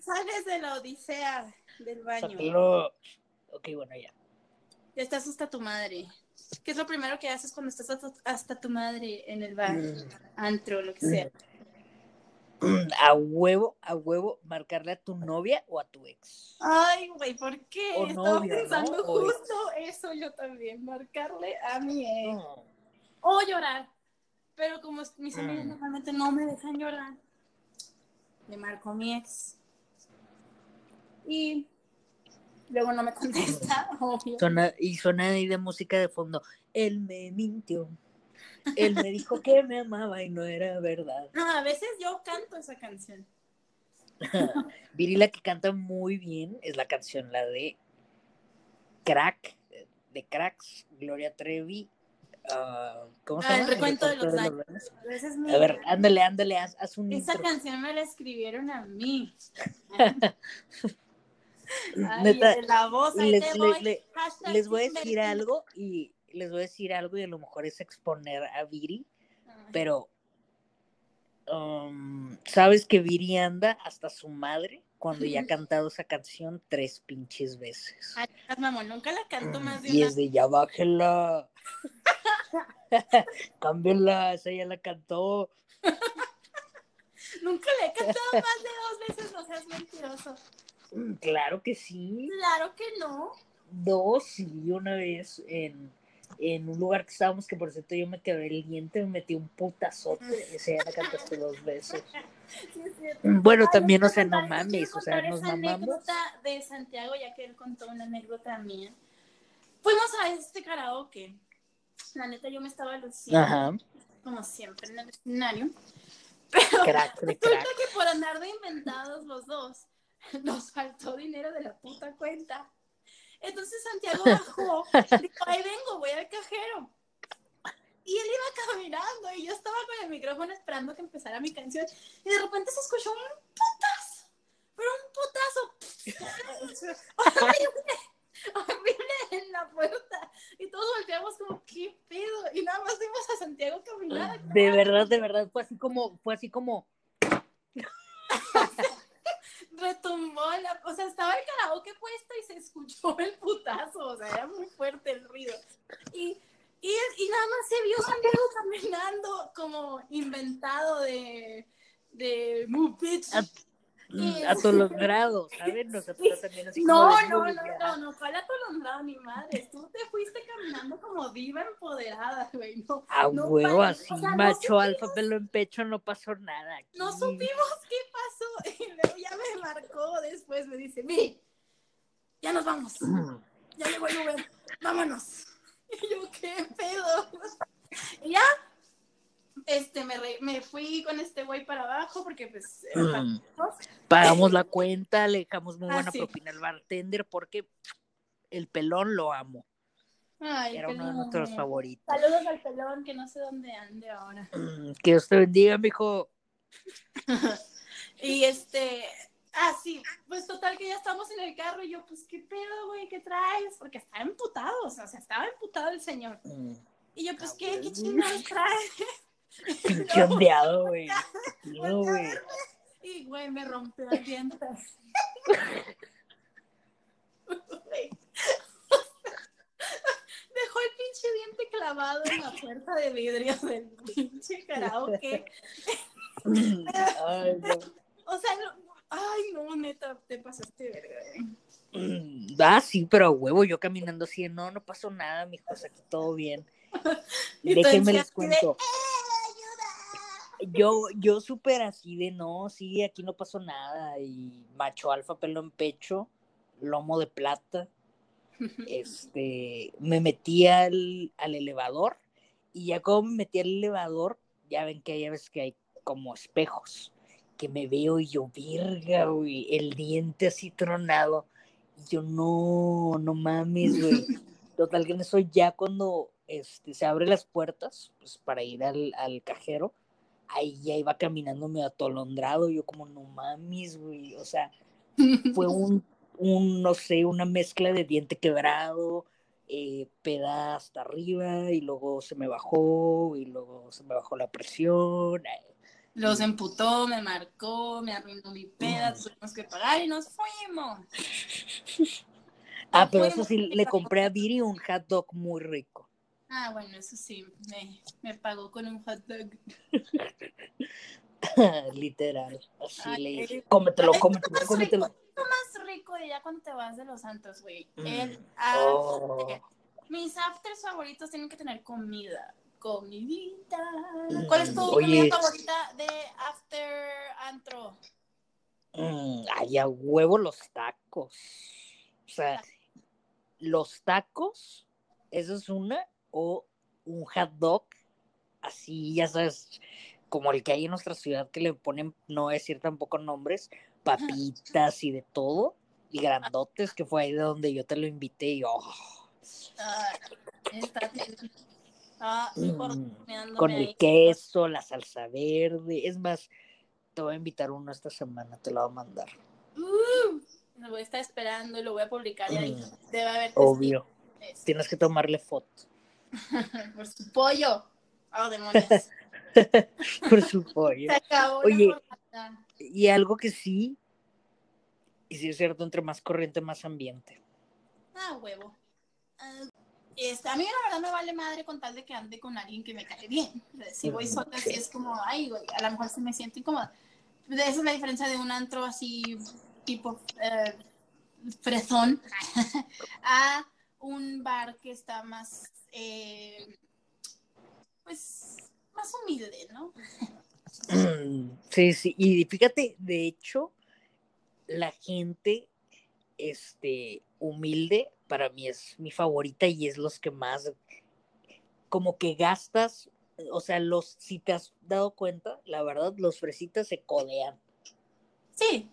[SPEAKER 2] Sales de la odisea del baño.
[SPEAKER 1] Ok, bueno, ya.
[SPEAKER 2] Ya estás hasta tu madre. ¿Qué es lo primero que haces cuando estás hasta, tu madre en el bar, mm. antro, lo que sea?
[SPEAKER 1] A huevo, a huevo, marcarle a tu novia o a tu ex.
[SPEAKER 2] Ay, güey, ¿por qué? O Estaba pensando justo eso yo también, marcarle a mi ex. O llorar. Pero como mis amigos mm. normalmente no me dejan llorar, le marco a mi ex. Y luego no me contesta, obvio.
[SPEAKER 1] y suena ahí de música de fondo. Él me mintió. Él me dijo que me amaba y no era verdad.
[SPEAKER 2] No, a veces yo canto esa canción.
[SPEAKER 1] Viri la que canta muy bien es la canción, la de Crack, de Cracks, Gloria Trevi. Uh, ¿Cómo se ah, llama?
[SPEAKER 2] El recuento de los años.
[SPEAKER 1] A ver, ándale, ándale, haz, haz un
[SPEAKER 2] Esa canción me la escribieron a mí.
[SPEAKER 1] Neta, la voz, les, les voy a decir algo y les voy a decir algo y a lo mejor es exponer a Viri, pero um, sabes que Viri anda hasta su madre cuando ya ha cantado esa canción tres pinches veces.
[SPEAKER 2] Ay, mamón, nunca la canto más de
[SPEAKER 1] Y es de ya bájela. Cámbiala, esa ya la cantó.
[SPEAKER 2] Nunca le he cantado más de dos veces, no seas mentiroso.
[SPEAKER 1] Mm, Claro que sí.
[SPEAKER 2] Claro que no.
[SPEAKER 1] Dos, sí, una vez en, en un lugar que estábamos, que por cierto yo me quedé el diente, me metí un putazote. Esa ya la cantaste dos veces.
[SPEAKER 2] Sí, es cierto.
[SPEAKER 1] Bueno,
[SPEAKER 2] Ay,
[SPEAKER 1] también, o sea, no mames, o sea, nos
[SPEAKER 2] esa
[SPEAKER 1] mamamos.
[SPEAKER 2] anécdota de Santiago, ya que él contó una anécdota mía. Fuimos a este karaoke. La neta, yo me estaba luciendo,
[SPEAKER 1] Ajá,
[SPEAKER 2] como siempre, en el escenario. Pero
[SPEAKER 1] crack
[SPEAKER 2] resulta
[SPEAKER 1] crack.
[SPEAKER 2] que por andar de inventados los dos, nos faltó dinero de la puta cuenta. Entonces Santiago bajó, dijo, ahí vengo, voy al cajero. Y él iba caminando y yo estaba con el micrófono esperando que empezara mi canción. Y de repente se escuchó un putazo, pero un putazo horrible, horrible en la puerta. Y todos volteamos como, ¿qué pedo? Y nada más vimos a Santiago caminar.
[SPEAKER 1] De verdad, de verdad, fue así como, fue así como,
[SPEAKER 2] retumbó la, o sea, estaba el karaoke puesto y se escuchó el putazo, o sea, era muy fuerte el ruido. Y, y, y nada más se vio Santiago caminando como inventado de, de Move Bitch.
[SPEAKER 1] Ah, mm, atolondrado, ¿saben? Nosotros también así
[SPEAKER 2] No, no,
[SPEAKER 1] "Uy,
[SPEAKER 2] no,
[SPEAKER 1] ya".
[SPEAKER 2] no, no, ¿cuál atolondrado ni madre? Tú te fuiste caminando como diva empoderada, güey, no,
[SPEAKER 1] A
[SPEAKER 2] no
[SPEAKER 1] huevo, así,
[SPEAKER 2] o sea, no
[SPEAKER 1] macho alfa, pelo en pecho, no pasó nada. Aquí.
[SPEAKER 2] no supimos qué pasó ya me marcó después, me dice, mi, ya nos vamos. Ya llegó el Uber, vámonos. Y yo, ¿qué pedo? Y ya, este, me, re- me fui con este güey para abajo porque pues...
[SPEAKER 1] mm. Pagamos la cuenta, le dejamos muy
[SPEAKER 2] Ah,
[SPEAKER 1] buena
[SPEAKER 2] sí.
[SPEAKER 1] propina al bartender porque el pelón lo amo.
[SPEAKER 2] Ay,
[SPEAKER 1] Era uno de nuestros favoritos.
[SPEAKER 2] Saludos al pelón, que no sé dónde ande ahora.
[SPEAKER 1] Mm, Que Dios te bendiga, mijo.
[SPEAKER 2] Y este, ah, sí, pues total que ya estamos en el carro y yo, pues, ¿qué pedo, güey? ¿Qué traes? Porque estaba emputado, o sea, estaba emputado el señor.
[SPEAKER 1] Mm,
[SPEAKER 2] Y yo, pues, ¿qué, qué chingados traes?
[SPEAKER 1] Pinche ondeado, güey. No, güey.
[SPEAKER 2] Y, güey, me rompió el diente. Güey. Dejó el pinche diente clavado en la puerta de vidrio del pinche karaoke.
[SPEAKER 1] Ay, no.
[SPEAKER 2] O sea, no- ay, no, neta, te pasaste verga.
[SPEAKER 1] Mm, Ah, sí, pero a huevo, yo caminando así, no, no pasó nada, mijos, aquí todo bien. Déjenme les
[SPEAKER 2] de,
[SPEAKER 1] cuento.
[SPEAKER 2] ¡Eh!
[SPEAKER 1] Yo, yo súper así de no, sí, aquí no pasó nada. Y macho alfa, pelo en pecho, lomo de plata. Este, me metí al, al elevador y ya como me metí al elevador, ya ven que hay veces que hay como espejos, que me veo y yo, virga, güey, el diente así tronado. Y yo, no, no mames, güey. Total que en eso ya cuando este, se abren las puertas, pues para ir al, al cajero, ahí ya iba caminando medio atolondrado. Yo como, no mames, güey. O sea, fue un, un, no sé, una mezcla de diente quebrado, eh, peda hasta arriba, y luego se me bajó, y luego se me bajó la presión. ay,
[SPEAKER 2] Los emputó, me marcó, me arruinó mi peda, tuvimos que pagar y nos fuimos.
[SPEAKER 1] Ah, pero eso sí, le compré a Viri un hot dog muy rico.
[SPEAKER 2] Ah, bueno, eso sí, me, me pagó con un hot dog.
[SPEAKER 1] Literal. Así
[SPEAKER 2] Ay,
[SPEAKER 1] le dije, cómetelo, cómetelo,
[SPEAKER 2] más
[SPEAKER 1] cómetelo.
[SPEAKER 2] rico, lo más rico de ya cuando te vas de los santos, güey.
[SPEAKER 1] Mm.
[SPEAKER 2] El
[SPEAKER 1] Oh.
[SPEAKER 2] after. Mis afters favoritos tienen que tener comida. Comidita.
[SPEAKER 1] Mm,
[SPEAKER 2] ¿Cuál es tu
[SPEAKER 1] oye.
[SPEAKER 2] comida favorita de after antro?
[SPEAKER 1] Mm, ay, a huevo los tacos. O sea, los tacos, eso es una, o un hot dog, así, ya sabes, como el que hay en nuestra ciudad que le ponen, no decir tampoco nombres, papitas y de todo, y grandotes, que fue ahí de donde yo te lo invité y oh,
[SPEAKER 2] Ah, está bien. Ah,
[SPEAKER 1] mm, con
[SPEAKER 2] ahí.
[SPEAKER 1] el queso, la salsa verde, es más, te voy a invitar uno esta semana, te lo voy a mandar.
[SPEAKER 2] Uh, lo voy a estar esperando y lo voy a publicar y ahí
[SPEAKER 1] Mm.
[SPEAKER 2] debe haber
[SPEAKER 1] Obvio,
[SPEAKER 2] testigos.
[SPEAKER 1] tienes que tomarle foto.
[SPEAKER 2] Por su pollo. Oh, demonios.
[SPEAKER 1] Por su pollo.
[SPEAKER 2] Se acabó
[SPEAKER 1] Oye. Y algo que sí, y sí es cierto, entre más corriente, más ambiente.
[SPEAKER 2] Ah, huevo. Ah, Este, a mí la verdad me vale madre con tal de que ande con alguien que me cae bien. Si voy sola, así es como, ay, güey, a lo mejor se me siento incómoda. Esa es la diferencia de un antro así, tipo eh, fresón, a un bar que está más, eh, pues, más humilde, ¿no?
[SPEAKER 1] Sí, sí, y fíjate, de hecho, la gente, este, humilde, para mí es mi favorita y es los que más, como que gastas, o sea, los, si te has dado cuenta, la verdad, los fresitas se codean.
[SPEAKER 2] Sí.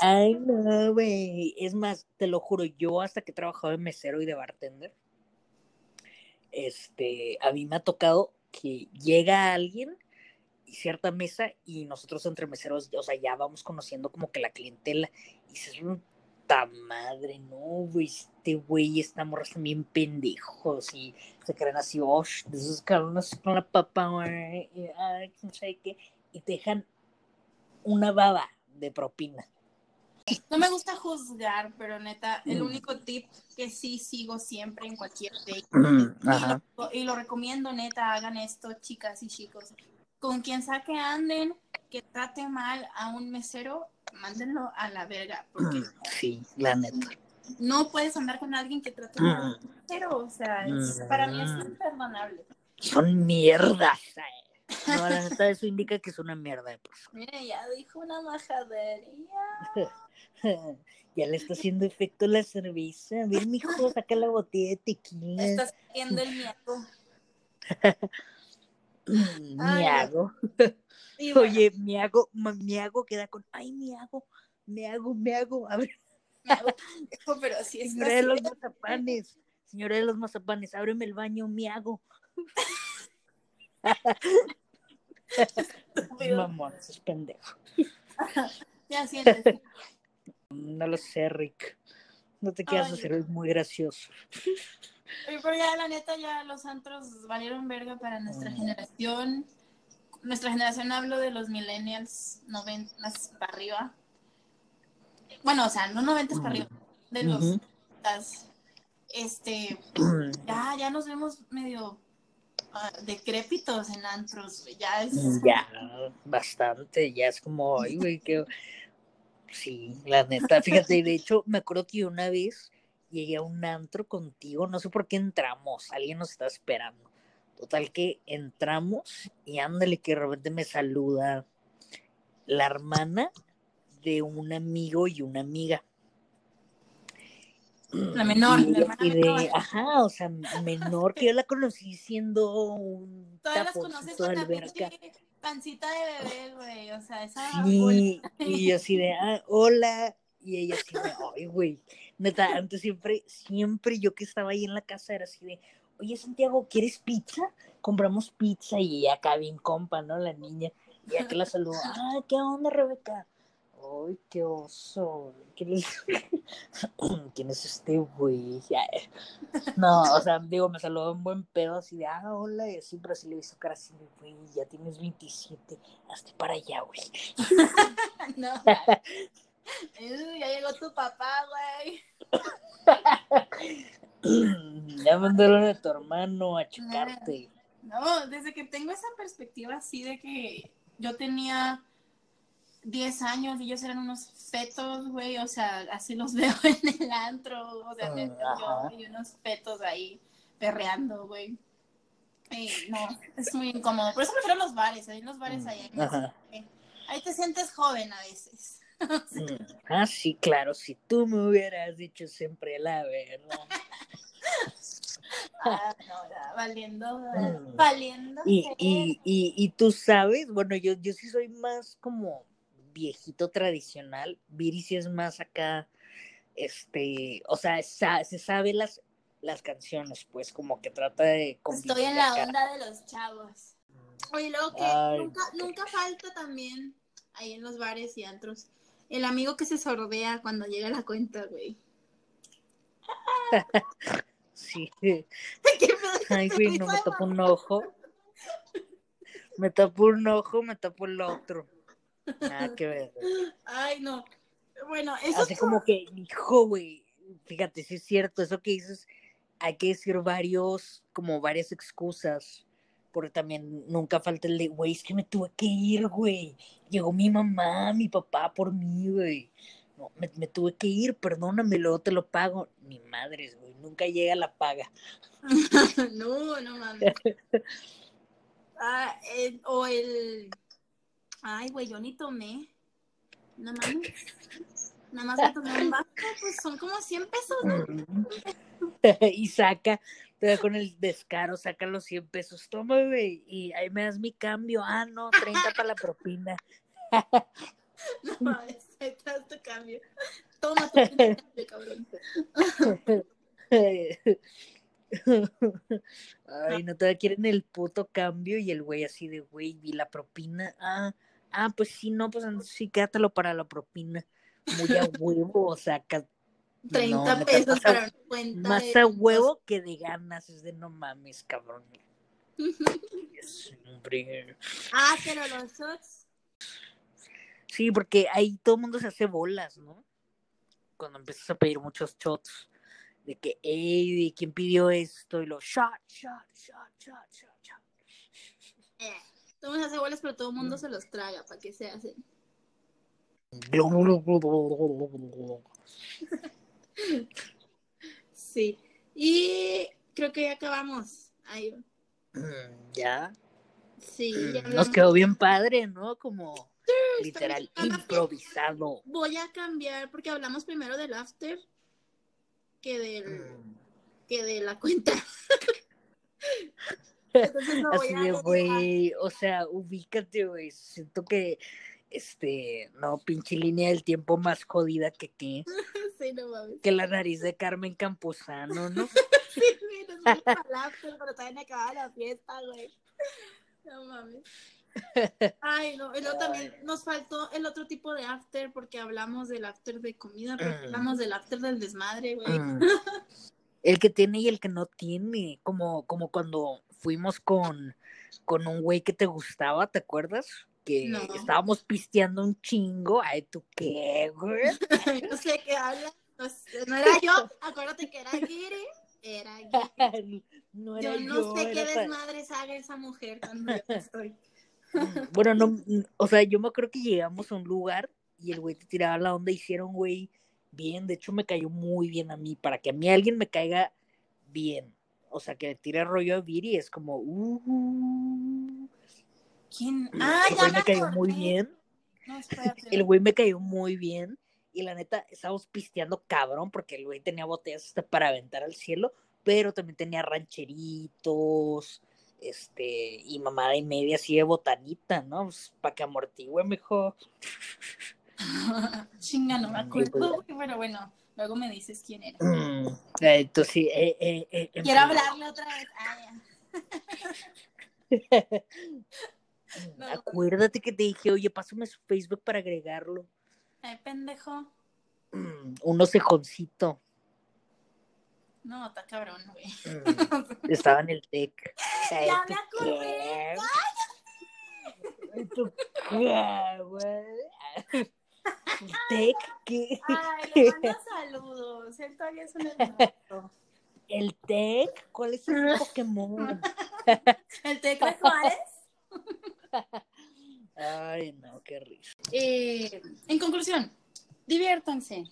[SPEAKER 1] Ay, no, güey. Es más, te lo juro, yo hasta que he trabajado de mesero y de bartender, este, a mí me ha tocado que llega alguien y cierta mesa y nosotros entre meseros, o sea, ya vamos conociendo como que la clientela y dices, puta madre, no, güey, este güey, esta morra bien pendejos y se creen así, oh, de esos cabrones con la papa, güey, y, ay, no sé qué, y te dejan una baba de propina.
[SPEAKER 2] No me gusta juzgar, pero neta, el mm. único tip que sí sigo siempre en cualquier date, y, lo, recomiendo, neta, hagan esto, chicas y chicos. Con quien saque anden, que trate mal a un mesero, mándenlo a la verga. Porque
[SPEAKER 1] sí, la neta.
[SPEAKER 2] No puedes andar con alguien que trate mal a un mesero, o sea, para mí es mm. imperdonable.
[SPEAKER 1] Son mierdas. Eh. No, la neta, eso indica que es una mierda de
[SPEAKER 2] Mire, ya dijo una majadería.
[SPEAKER 1] ya le está haciendo efecto la cerveza. A ver, mijo, saca la botella de tequila.
[SPEAKER 2] Estás haciendo el miedo.
[SPEAKER 1] miago. Oye, miago, miago queda con, ay, miago, me hago, me hago. A ver.
[SPEAKER 2] pero así es.
[SPEAKER 1] Señora de los mazapanes, señora de los mazapanes, ábreme el baño, miago. Mamón, es pendejo.
[SPEAKER 2] ya sientes.
[SPEAKER 1] No lo sé, Rick. No te quieras hacer, es muy gracioso.
[SPEAKER 2] Pero ya, la neta, ya los antros valieron verga para nuestra mm. generación. Nuestra generación hablo de los millennials, noventas para arriba. Bueno, o sea, no noventas para mm. arriba, de los este, ya, ya nos vemos medio Ah, decrépitos en antros, ya es.
[SPEAKER 1] Mm, ya, bastante, ya es como, ay, güey, que. Sí, la neta, fíjate, de hecho, me acuerdo que una vez llegué a un antro contigo, no sé por qué entramos, alguien nos está esperando. Total que entramos y ándale que de repente me saluda la hermana de un amigo y una amiga.
[SPEAKER 2] La menor,
[SPEAKER 1] la hermana Ajá, o sea, menor que yo la conocí siendo un
[SPEAKER 2] Todas las conoces con alberca. pancita de bebé, güey, o sea, esa...
[SPEAKER 1] Sí, y yo así de, ah, hola, y ella así de, ay, güey, neta, antes siempre, siempre yo que estaba ahí en la casa era así de, oye, Santiago, ¿quieres pizza? Compramos pizza y acá bien compa, ¿no? La niña, y ya que la saludó, ah, ¿qué onda, Rebeca? Ay, qué oso. ¿Quién es, ¿Quién es este güey? No, o sea, digo, me saludó un buen pedo así de, ah, hola, y así, pero sí le hizo cara así de, güey, ya tienes 27, hazte para allá, güey.
[SPEAKER 2] no. ya llegó tu papá, güey.
[SPEAKER 1] ya mandaron a tu hermano a checarte.
[SPEAKER 2] No, desde que tengo esa perspectiva así de que yo tenía 10 años y ellos eran unos fetos, güey, o sea, así los veo en el antro, o sea, yo y unos fetos ahí perreando, güey. no, es muy incómodo. Por eso prefiero los bares, ahí los bares ahí, ahí te sientes joven a veces.
[SPEAKER 1] Mm, ah, sí, claro, si tú me hubieras dicho siempre la verdad.
[SPEAKER 2] Ah, no, valiendo, mm. valiendo.
[SPEAKER 1] Y, y, y, y, tú sabes, bueno, yo, yo sí soy más como viejito tradicional. Viri sí es más acá, este, o sea, se sabe las, las canciones, pues como que trata de...
[SPEAKER 2] Estoy en la onda de los chavos. Oye, luego que nunca, nunca falta también ahí en los bares y antros el amigo que se sordea cuando llega la cuenta, güey.
[SPEAKER 1] sí. Ay, güey, no me tapo un ojo. Me tapo un ojo, me tapo el otro. Nada que ver.
[SPEAKER 2] Ay, no. Bueno, eso.
[SPEAKER 1] Así como que, hijo, güey, fíjate, sí es cierto, eso que dices, hay que decir varios, como varias excusas, porque también nunca falta el de, güey, es que me tuve que ir, güey. Llegó mi mamá, mi papá por mí, güey. No, me, me tuve que ir, perdóname, luego te lo pago. Ni madres, güey, nunca llega la paga.
[SPEAKER 2] no, no mames. Ah, el- o el. Ay, güey, yo ni tomé. No mames. Nada más me tomé un vaso, pues son como 100 pesos, ¿no?
[SPEAKER 1] y saca, te da con el descaro, saca los 100 pesos, toma, güey, y ahí me das mi cambio. Ah, no, 30 para la propina.
[SPEAKER 2] No ahí tu cambio. Toma tu cambio, cabrón.
[SPEAKER 1] Ay, no te quieren el puto cambio y el güey así de, güey, vi la propina. Ah, ah, pues sí, no, pues sí, quédatelo para la propina. Muy a huevo, o sea,
[SPEAKER 2] 30
[SPEAKER 1] no, neta,
[SPEAKER 2] pesos para una cuenta.
[SPEAKER 1] más
[SPEAKER 2] de-
[SPEAKER 1] a huevo que de ganas, es de no mames, cabrón. Siempre.
[SPEAKER 2] Ah, pero los shots.
[SPEAKER 1] Sí, porque ahí todo el mundo se hace bolas, ¿no? Cuando empiezas a pedir muchos shots. De que, hey, ¿quién pidió esto? Y lo shot, shot, shot, shot, shot, shot.
[SPEAKER 2] Eh, todo el mundo hace bolas, pero todo el mundo se los traga. ¿Para qué se hacen? Sí. Y creo que ya acabamos. Ahí.
[SPEAKER 1] Mm, Ya.
[SPEAKER 2] Sí, ya
[SPEAKER 1] Mm, Nos
[SPEAKER 2] hablamos.
[SPEAKER 1] quedó bien padre, ¿no? Como literal, improvisado.
[SPEAKER 2] Voy a cambiar porque hablamos primero del after que del
[SPEAKER 1] Mm.
[SPEAKER 2] que de la cuenta. Entonces lo voy
[SPEAKER 1] Así
[SPEAKER 2] a
[SPEAKER 1] de, güey, o sea, ubícate, güey. Siento que, este, no, pinche línea del tiempo más jodida que qué.
[SPEAKER 2] Sí, no mames.
[SPEAKER 1] Que la nariz de Carmen Campuzano, ¿no?
[SPEAKER 2] Sí, güey, nos vamos para el after, pero todavía no acaba la fiesta, güey. No mames. Ay, no, y luego también nos faltó el otro tipo de after porque hablamos del after de comida, pero
[SPEAKER 1] Mm.
[SPEAKER 2] hablamos del after del desmadre, güey.
[SPEAKER 1] Mm. El que tiene y el que no tiene, como, como cuando fuimos con, con un güey que te gustaba, ¿te acuerdas? Que
[SPEAKER 2] No.
[SPEAKER 1] estábamos pisteando un chingo. Ay, ¿tú qué, güey?
[SPEAKER 2] No sé qué habla. No, sé, no era yo, acuérdate que era Giri. Era Giri.
[SPEAKER 1] No era
[SPEAKER 2] Yo no sé qué desmadres haga esa mujer cuando yo estoy.
[SPEAKER 1] Bueno, no, o sea, yo me acuerdo que llegamos a un lugar y el güey te tiraba la onda, hicieron güey bien, de hecho me cayó muy bien a mí, para que a mí alguien me caiga bien, o sea, que le tire rollo a Viri es como, uh,
[SPEAKER 2] ¿Quién? Ah,
[SPEAKER 1] el güey
[SPEAKER 2] me
[SPEAKER 1] cayó muy bien,
[SPEAKER 2] No, espérate.
[SPEAKER 1] el güey me cayó muy bien y la neta estábamos pisteando cabrón porque el güey tenía botellas hasta para aventar al cielo, pero también tenía rancheritos, este, y mamada y media así de botanita, ¿no? Pues, para que amortigüe mejor.
[SPEAKER 2] Chinga, no me acuerdo, pero bueno, luego me dices quién era.
[SPEAKER 1] Mm, eh, Entonces, sí, eh, eh, eh,
[SPEAKER 2] Quiero hablarle otra vez. Ah, ya. No.
[SPEAKER 1] Acuérdate que te dije, oye, pásame su Facebook para agregarlo.
[SPEAKER 2] Ay, pendejo.
[SPEAKER 1] Mm, un cejoncito.
[SPEAKER 2] No, está cabrón, güey.
[SPEAKER 1] Mm, Estaba en el TEC.
[SPEAKER 2] Ya
[SPEAKER 1] ¿tú
[SPEAKER 2] me acordé.
[SPEAKER 1] ¿tú qué, güey? ¿TEC? ¿Qué?
[SPEAKER 2] Ay, le mando saludos. Él todavía es un hermoso.
[SPEAKER 1] ¿El TEC? ¿Cuál es ese Pokémon?
[SPEAKER 2] ¿El Tecla Juárez?
[SPEAKER 1] Ay, no, qué risa.
[SPEAKER 2] Eh, en conclusión, diviértanse.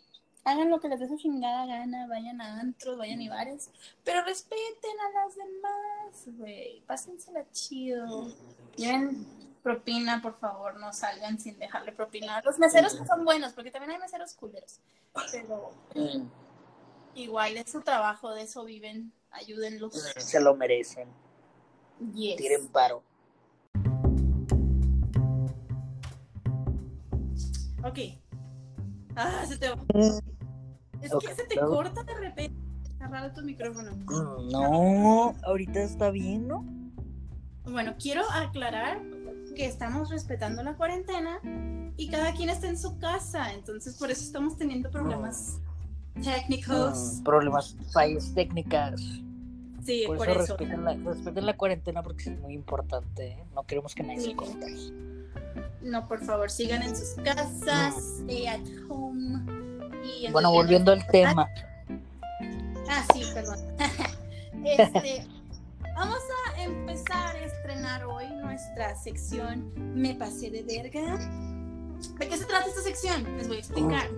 [SPEAKER 2] Hagan lo que les dé su chingada gana, vayan a antros, vayan a bares, pero respeten a las demás, güey. Pásensela chido. Lleven propina, por favor, no salgan sin dejarle propina. Los meseros que son buenos, porque también hay meseros culeros. Pero
[SPEAKER 1] Mm,
[SPEAKER 2] igual es su trabajo, de eso viven. Ayúdenlos.
[SPEAKER 1] Se lo merecen.
[SPEAKER 2] Yes.
[SPEAKER 1] Tiren paro.
[SPEAKER 2] Ok. Ah, se te Es
[SPEAKER 1] Ok,
[SPEAKER 2] que se te corta de repente. Está raro tu micrófono.
[SPEAKER 1] Mm, No, ahorita está bien, ¿no?
[SPEAKER 2] Bueno, quiero aclarar que estamos respetando la cuarentena y cada quien está en su casa, entonces por eso estamos teniendo problemas técnicos.
[SPEAKER 1] Mm, problemas, fallas técnicas.
[SPEAKER 2] Sí,
[SPEAKER 1] Por,
[SPEAKER 2] por,
[SPEAKER 1] eso,
[SPEAKER 2] eso.
[SPEAKER 1] Respeten, la, respeten la cuarentena porque es muy importante. ¿eh? No queremos que nadie
[SPEAKER 2] Sí.
[SPEAKER 1] se contagie.
[SPEAKER 2] No, por favor, sigan en sus casas, stay at home. Y
[SPEAKER 1] Bueno, volviendo al tema.
[SPEAKER 2] Ah, sí, perdón. Este, vamos a empezar a estrenar hoy nuestra sección Me pasé de verga. ¿De qué se trata esta sección? Les voy a explicar.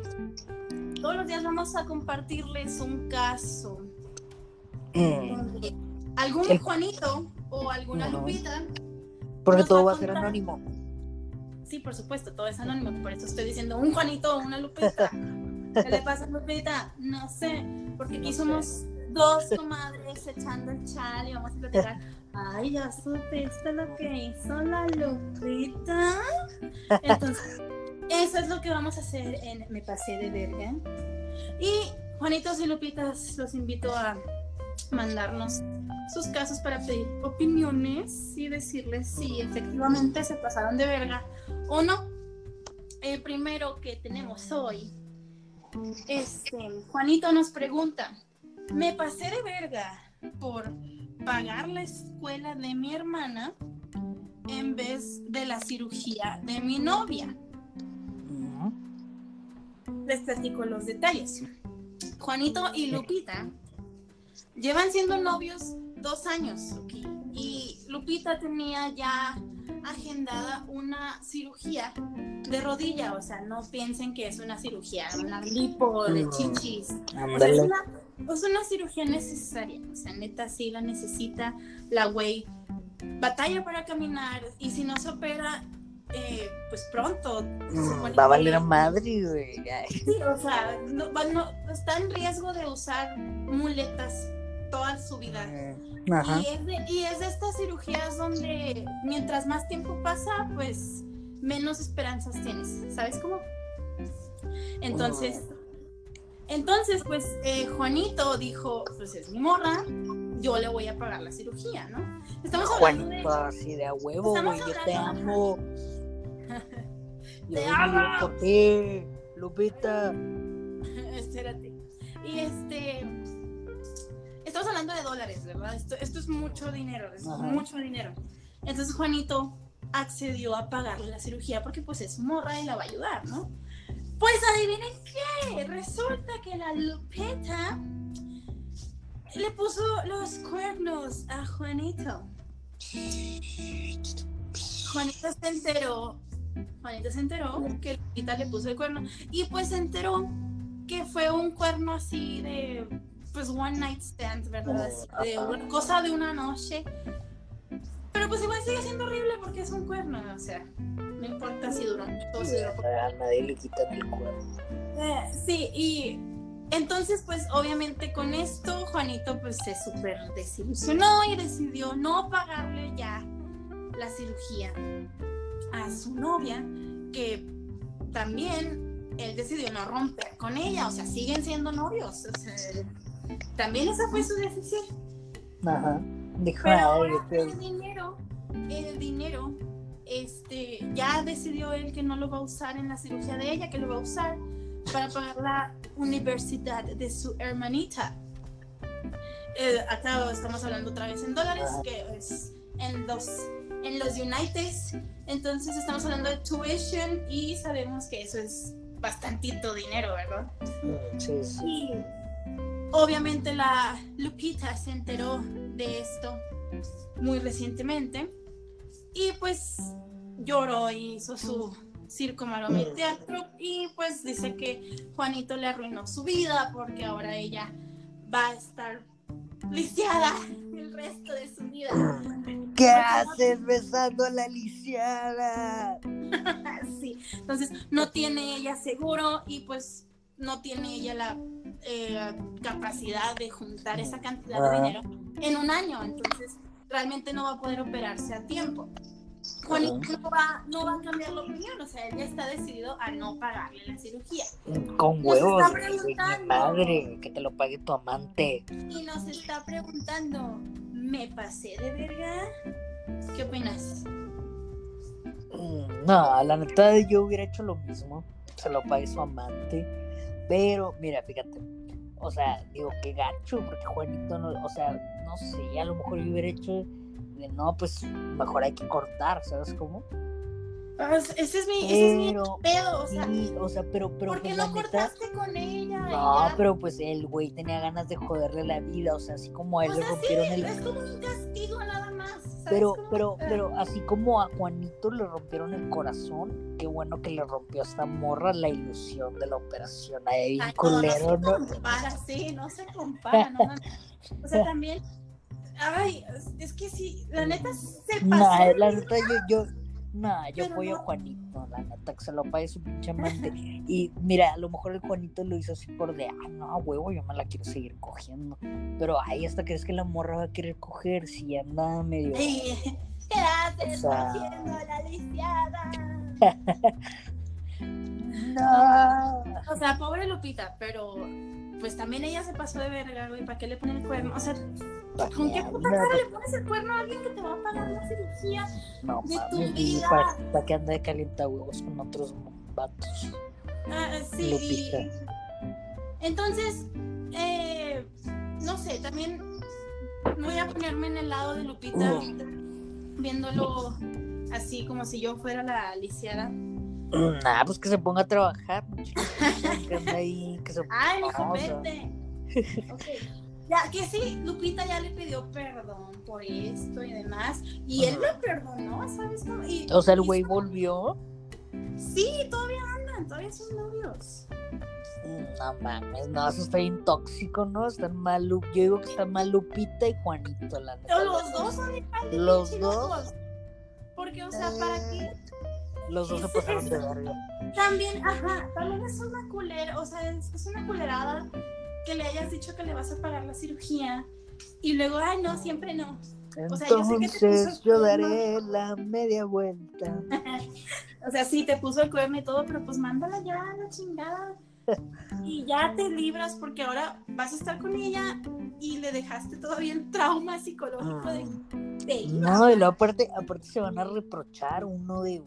[SPEAKER 2] Todos los días vamos a compartirles un caso. donde algún Juanito o alguna. Lupita.
[SPEAKER 1] Porque todo
[SPEAKER 2] va a
[SPEAKER 1] ser anónimo.
[SPEAKER 2] Sí, por supuesto, todo es anónimo. Por eso estoy diciendo un Juanito una Lupita. ¿Qué le pasa a Lupita? No sé. Porque aquí
[SPEAKER 1] No sé.
[SPEAKER 2] somos dos comadres echando el chal y vamos a platicar. Ay, ya supiste lo que hizo la Lupita. Entonces, eso es lo que vamos a hacer en Me Pasé de Verga. Y Juanitos y Lupitas, los invito a mandarnos sus casos para pedir opiniones y decirles si efectivamente se pasaron de verga o no. El primero que tenemos hoy, este, Juanito nos pregunta, me pasé de verga por pagar la escuela de mi hermana en vez de la cirugía de mi novia. Les platico los detalles. Juanito y Lupita llevan siendo novios dos años. ok, Y Lupita tenía ya agendada una cirugía de rodilla. O sea, no piensen que es una cirugía, una lipo de chichis. O sea, es una, es una cirugía necesaria. O sea, neta, sí la necesita. La güey batalla para caminar y si no se opera, eh, pues pronto.
[SPEAKER 1] Mm, Va a valer a madre, güey.
[SPEAKER 2] Sí, o sea, no, no- está en riesgo de usar muletas toda su vida.
[SPEAKER 1] mm, Ajá.
[SPEAKER 2] Y es, de, y es de estas cirugías donde mientras más tiempo pasa, pues menos esperanzas tienes. ¿Sabes cómo? Entonces, entonces pues eh, Juanito dijo, pues es mi morra, yo le voy a pagar la cirugía, ¿no? Estamos hablando de...
[SPEAKER 1] Juanito, así de a huevo, güey. Yo te amo.
[SPEAKER 2] Te amo.
[SPEAKER 1] a por ti, Lupita.
[SPEAKER 2] Espérate. Y este. Estamos hablando de dólares, ¿verdad? Esto, esto es mucho dinero, es
[SPEAKER 1] Ajá.
[SPEAKER 2] mucho dinero. Entonces Juanito accedió a pagarle la cirugía porque pues es morra y la va a ayudar, ¿no? Pues adivinen qué, resulta que la Lupita le puso los cuernos a Juanito. Juanito se enteró, Juanito se enteró que Lupita le puso el cuerno y pues se enteró que fue un cuerno así de pues one night stand, ¿verdad? De una cosa de una noche. Pero pues igual sigue siendo horrible porque es un cuerno, o sea, no importa si duró mucho si duró.
[SPEAKER 1] A nadie le quitan el cuerno.
[SPEAKER 2] Eh, sí, y entonces pues obviamente con esto Juanito pues se súper desilusionó y decidió no pagarle ya la cirugía a su novia, que también él decidió no romper con ella, o sea, siguen siendo novios, o sea, también esa fue su decisión.
[SPEAKER 1] Ajá. Dijo,
[SPEAKER 2] Pero
[SPEAKER 1] ay,
[SPEAKER 2] ahora
[SPEAKER 1] este-
[SPEAKER 2] el dinero, el dinero, este, ya decidió él que no lo va a usar en la cirugía de ella, que lo va a usar para pagar la universidad de su hermanita. Eh, acá estamos hablando otra vez en dólares, que es en los, en los. Entonces estamos hablando de tuition y sabemos que eso es bastantito dinero, ¿verdad?
[SPEAKER 1] Sí, sí.
[SPEAKER 2] Y obviamente la Lupita se enteró de esto muy recientemente y pues lloró y hizo su circo, maroma y teatro y pues dice que Juanito le arruinó su vida porque ahora ella va a estar lisiada el resto de su vida.
[SPEAKER 1] ¿Qué haces besando a la lisiada?
[SPEAKER 2] Sí, entonces no tiene ella seguro y pues no tiene ella la eh, capacidad de juntar esa cantidad de
[SPEAKER 1] Ajá.
[SPEAKER 2] dinero en un año, entonces realmente no va a poder operarse a tiempo. Juanito no va, no va a cambiar la opinión, o sea, él ya está decidido a no pagarle la cirugía.
[SPEAKER 1] Con huevos,
[SPEAKER 2] está
[SPEAKER 1] madre, que te lo pague tu amante.
[SPEAKER 2] Y nos está preguntando, ¿me pasé de verga? ¿Qué opinas?
[SPEAKER 1] Mm, No, la neta yo hubiera hecho lo mismo. Se lo pague su amante. Pero, mira, fíjate. O sea, digo, qué gacho, porque Juanito no, o sea, no sé, a lo mejor yo hubiera hecho de no, pues mejor hay que cortar, ¿sabes cómo?
[SPEAKER 2] Ah, Ese es mi, ese es mi
[SPEAKER 1] Pero,
[SPEAKER 2] pedo, o sea,
[SPEAKER 1] sí, o sea, pero, pero
[SPEAKER 2] ¿por qué
[SPEAKER 1] pues,
[SPEAKER 2] no
[SPEAKER 1] la neta,
[SPEAKER 2] cortaste con ella?
[SPEAKER 1] no,
[SPEAKER 2] ya?
[SPEAKER 1] pero pues el güey tenía ganas de joderle la vida, o sea, así como a él
[SPEAKER 2] O
[SPEAKER 1] le
[SPEAKER 2] sea, sí,
[SPEAKER 1] rompieron el...
[SPEAKER 2] es como un castigo nada más. ¿sabes
[SPEAKER 1] Pero,
[SPEAKER 2] cómo?
[SPEAKER 1] pero, pero así como a Juanito le rompieron el corazón, qué bueno que le rompió a esta morra la ilusión de la operación. Ahí
[SPEAKER 2] Ay, no,
[SPEAKER 1] culero,
[SPEAKER 2] no
[SPEAKER 1] ¿no?
[SPEAKER 2] se compara, sí, no se compara, no, no. O sea, también, ay, es- es que sí, la neta se pasó.
[SPEAKER 1] Nah, la neta, yo, yo, nah, yo
[SPEAKER 2] Pero
[SPEAKER 1] apoyo a
[SPEAKER 2] no.
[SPEAKER 1] Juanito, la neta, que se lo pague su pinche amante. Y mira, a lo mejor el Juanito lo hizo así por de, ah, no, huevo, yo me la quiero seguir cogiendo. Pero, ay, hasta crees que la morra va a querer coger si anda medio.
[SPEAKER 2] Sí, ¿Qué haces
[SPEAKER 1] O sea-
[SPEAKER 2] cogiendo la lisiada?
[SPEAKER 1] No.
[SPEAKER 2] O sea, pobre Lupita, pero pues también ella se pasó de verga, güey, ¿para qué le ponen el cuerno? O sea, ¿con qué puta cara le pones el cuerno a alguien que te va a pagar la cirugía?
[SPEAKER 1] No,
[SPEAKER 2] de tu vida?
[SPEAKER 1] para, para que ande de calienta huevos con otros vatos.
[SPEAKER 2] Ah, sí.
[SPEAKER 1] Lupita.
[SPEAKER 2] Entonces, eh, no sé, también voy a ponerme en el lado de Lupita, viéndolo así como si yo fuera la lisiada.
[SPEAKER 1] Nah, pues que se ponga a trabajar. Que ahí, que se
[SPEAKER 2] Ay, mi
[SPEAKER 1] No, o sea,
[SPEAKER 2] vete. Ok. Ya, que sí, Lupita ya le pidió perdón por esto y demás. Y él lo perdonó, ¿sabes cómo? Y-
[SPEAKER 1] O sea, el güey volvió.
[SPEAKER 2] Sí, todavía andan, todavía son novios.
[SPEAKER 1] No mames, no, eso está bien tóxico, ¿no? Están mal, yo digo que están mal Lupita y Juanito, la neta.
[SPEAKER 2] Pero los dos son igual de
[SPEAKER 1] Los dos.
[SPEAKER 2] Porque, o sea, ¿para qué?
[SPEAKER 1] Los dos se pasaron de verga.
[SPEAKER 2] También, ajá, también es una culera, o sea, es, es una culerada que le hayas dicho que le vas a pagar la cirugía y luego, ay, no, siempre no. O sea, yo sé que te
[SPEAKER 1] Entonces
[SPEAKER 2] puso
[SPEAKER 1] yo daré la media vuelta.
[SPEAKER 2] O sea, sí, te puso el cuerno y todo, pero pues mándala ya a la chingada. Y ya te libras porque ahora vas a estar con ella y le dejaste todavía el trauma psicológico de, de ir.
[SPEAKER 1] No, y luego aparte, aparte se van a reprochar uno de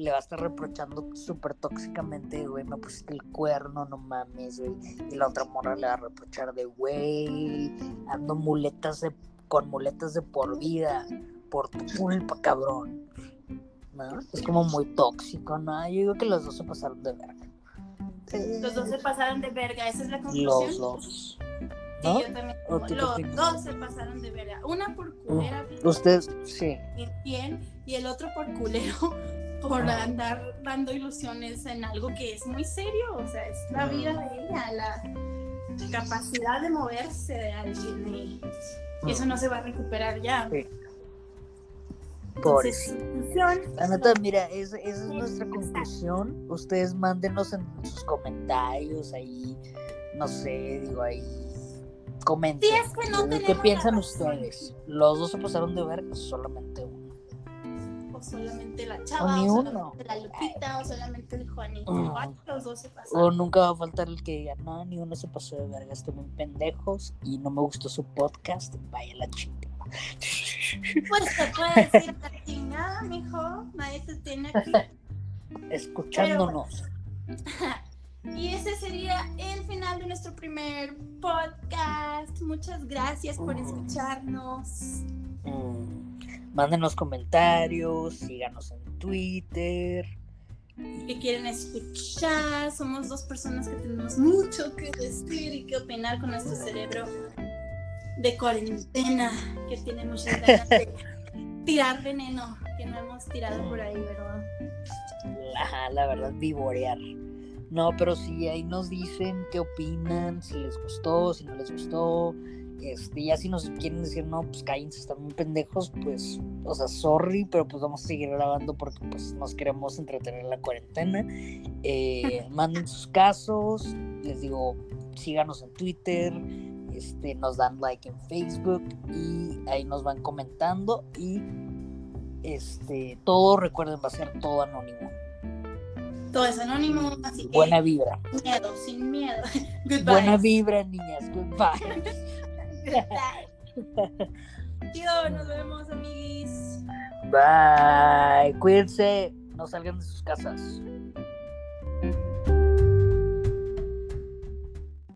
[SPEAKER 1] le va a estar reprochando súper tóxicamente, güey, me pusiste el cuerno, no mames, güey. Y la otra morra le va a reprochar de, güey, ando muletas de, con muletas de por vida, por tu culpa, cabrón. ¿No? Es como muy tóxico, ¿no? Yo digo que los dos se pasaron de verga.
[SPEAKER 2] Los dos se pasaron de verga, esa es la conclusión.
[SPEAKER 1] Los dos.
[SPEAKER 2] Sí,
[SPEAKER 1] ¿no?
[SPEAKER 2] yo también.
[SPEAKER 1] ¿O tú qué
[SPEAKER 2] Los dos se pasaron de verga. Una por culera,
[SPEAKER 1] Usted, sí.
[SPEAKER 2] bien, y el otro por culero, por
[SPEAKER 1] Ah.
[SPEAKER 2] andar dando ilusiones en algo que es muy serio. O sea, es la vida de ella, la capacidad de moverse de alguien. Y eso no se va a recuperar ya.
[SPEAKER 1] Sí. La neta, mira, esa, esa es nuestra conclusión. Ustedes mándenos en sus comentarios ahí, no sé, digo ahí, comenten.
[SPEAKER 2] Sí, es que no
[SPEAKER 1] ¿Qué piensan ustedes? ¿Los dos se pasaron de verga? Solamente uno.
[SPEAKER 2] O solamente la chava,
[SPEAKER 1] ni
[SPEAKER 2] o
[SPEAKER 1] uno.
[SPEAKER 2] solamente la Lupita, o solamente el Juanito. Igual los dos se
[SPEAKER 1] O
[SPEAKER 2] pasaron.
[SPEAKER 1] nunca va a faltar el que diga, no, ni uno se pasó de verga, están bien pendejos y no me gustó su podcast, vaya la chingada.
[SPEAKER 2] Pues te puedes decir la chingada, mijo. Nadie te tiene aquí.
[SPEAKER 1] Escuchándonos.
[SPEAKER 2] Y ese sería el final de nuestro primer podcast. Muchas gracias por escucharnos.
[SPEAKER 1] Mm, Mándenos comentarios, síganos en Twitter.
[SPEAKER 2] Que quieren escuchar. Somos dos personas que tenemos mucho que decir y que opinar con nuestro cerebro de cuarentena. Que tiene muchas ganas de tirar veneno que no hemos tirado por ahí, ¿verdad?
[SPEAKER 1] La verdad, vivorear. No, pero sí, ahí nos dicen qué opinan, si les gustó, si no les gustó. Este, ya si nos quieren decir, no, pues cállense, están muy pendejos, pues, o sea, sorry, pero pues vamos a seguir grabando porque pues nos queremos entretener en la cuarentena. Eh, manden sus casos, les digo, síganos en Twitter, este, nos dan like en Facebook y ahí nos van comentando y este, todo, recuerden, va a ser todo anónimo.
[SPEAKER 2] Todo es anónimo, así que
[SPEAKER 1] Buena vibra.
[SPEAKER 2] sin miedo, sin miedo. Goodbye.
[SPEAKER 1] Buena vibra, niñas. Goodbye.
[SPEAKER 2] Tío, nos vemos, amiguis.
[SPEAKER 1] Bye. Cuídense. No salgan de sus casas.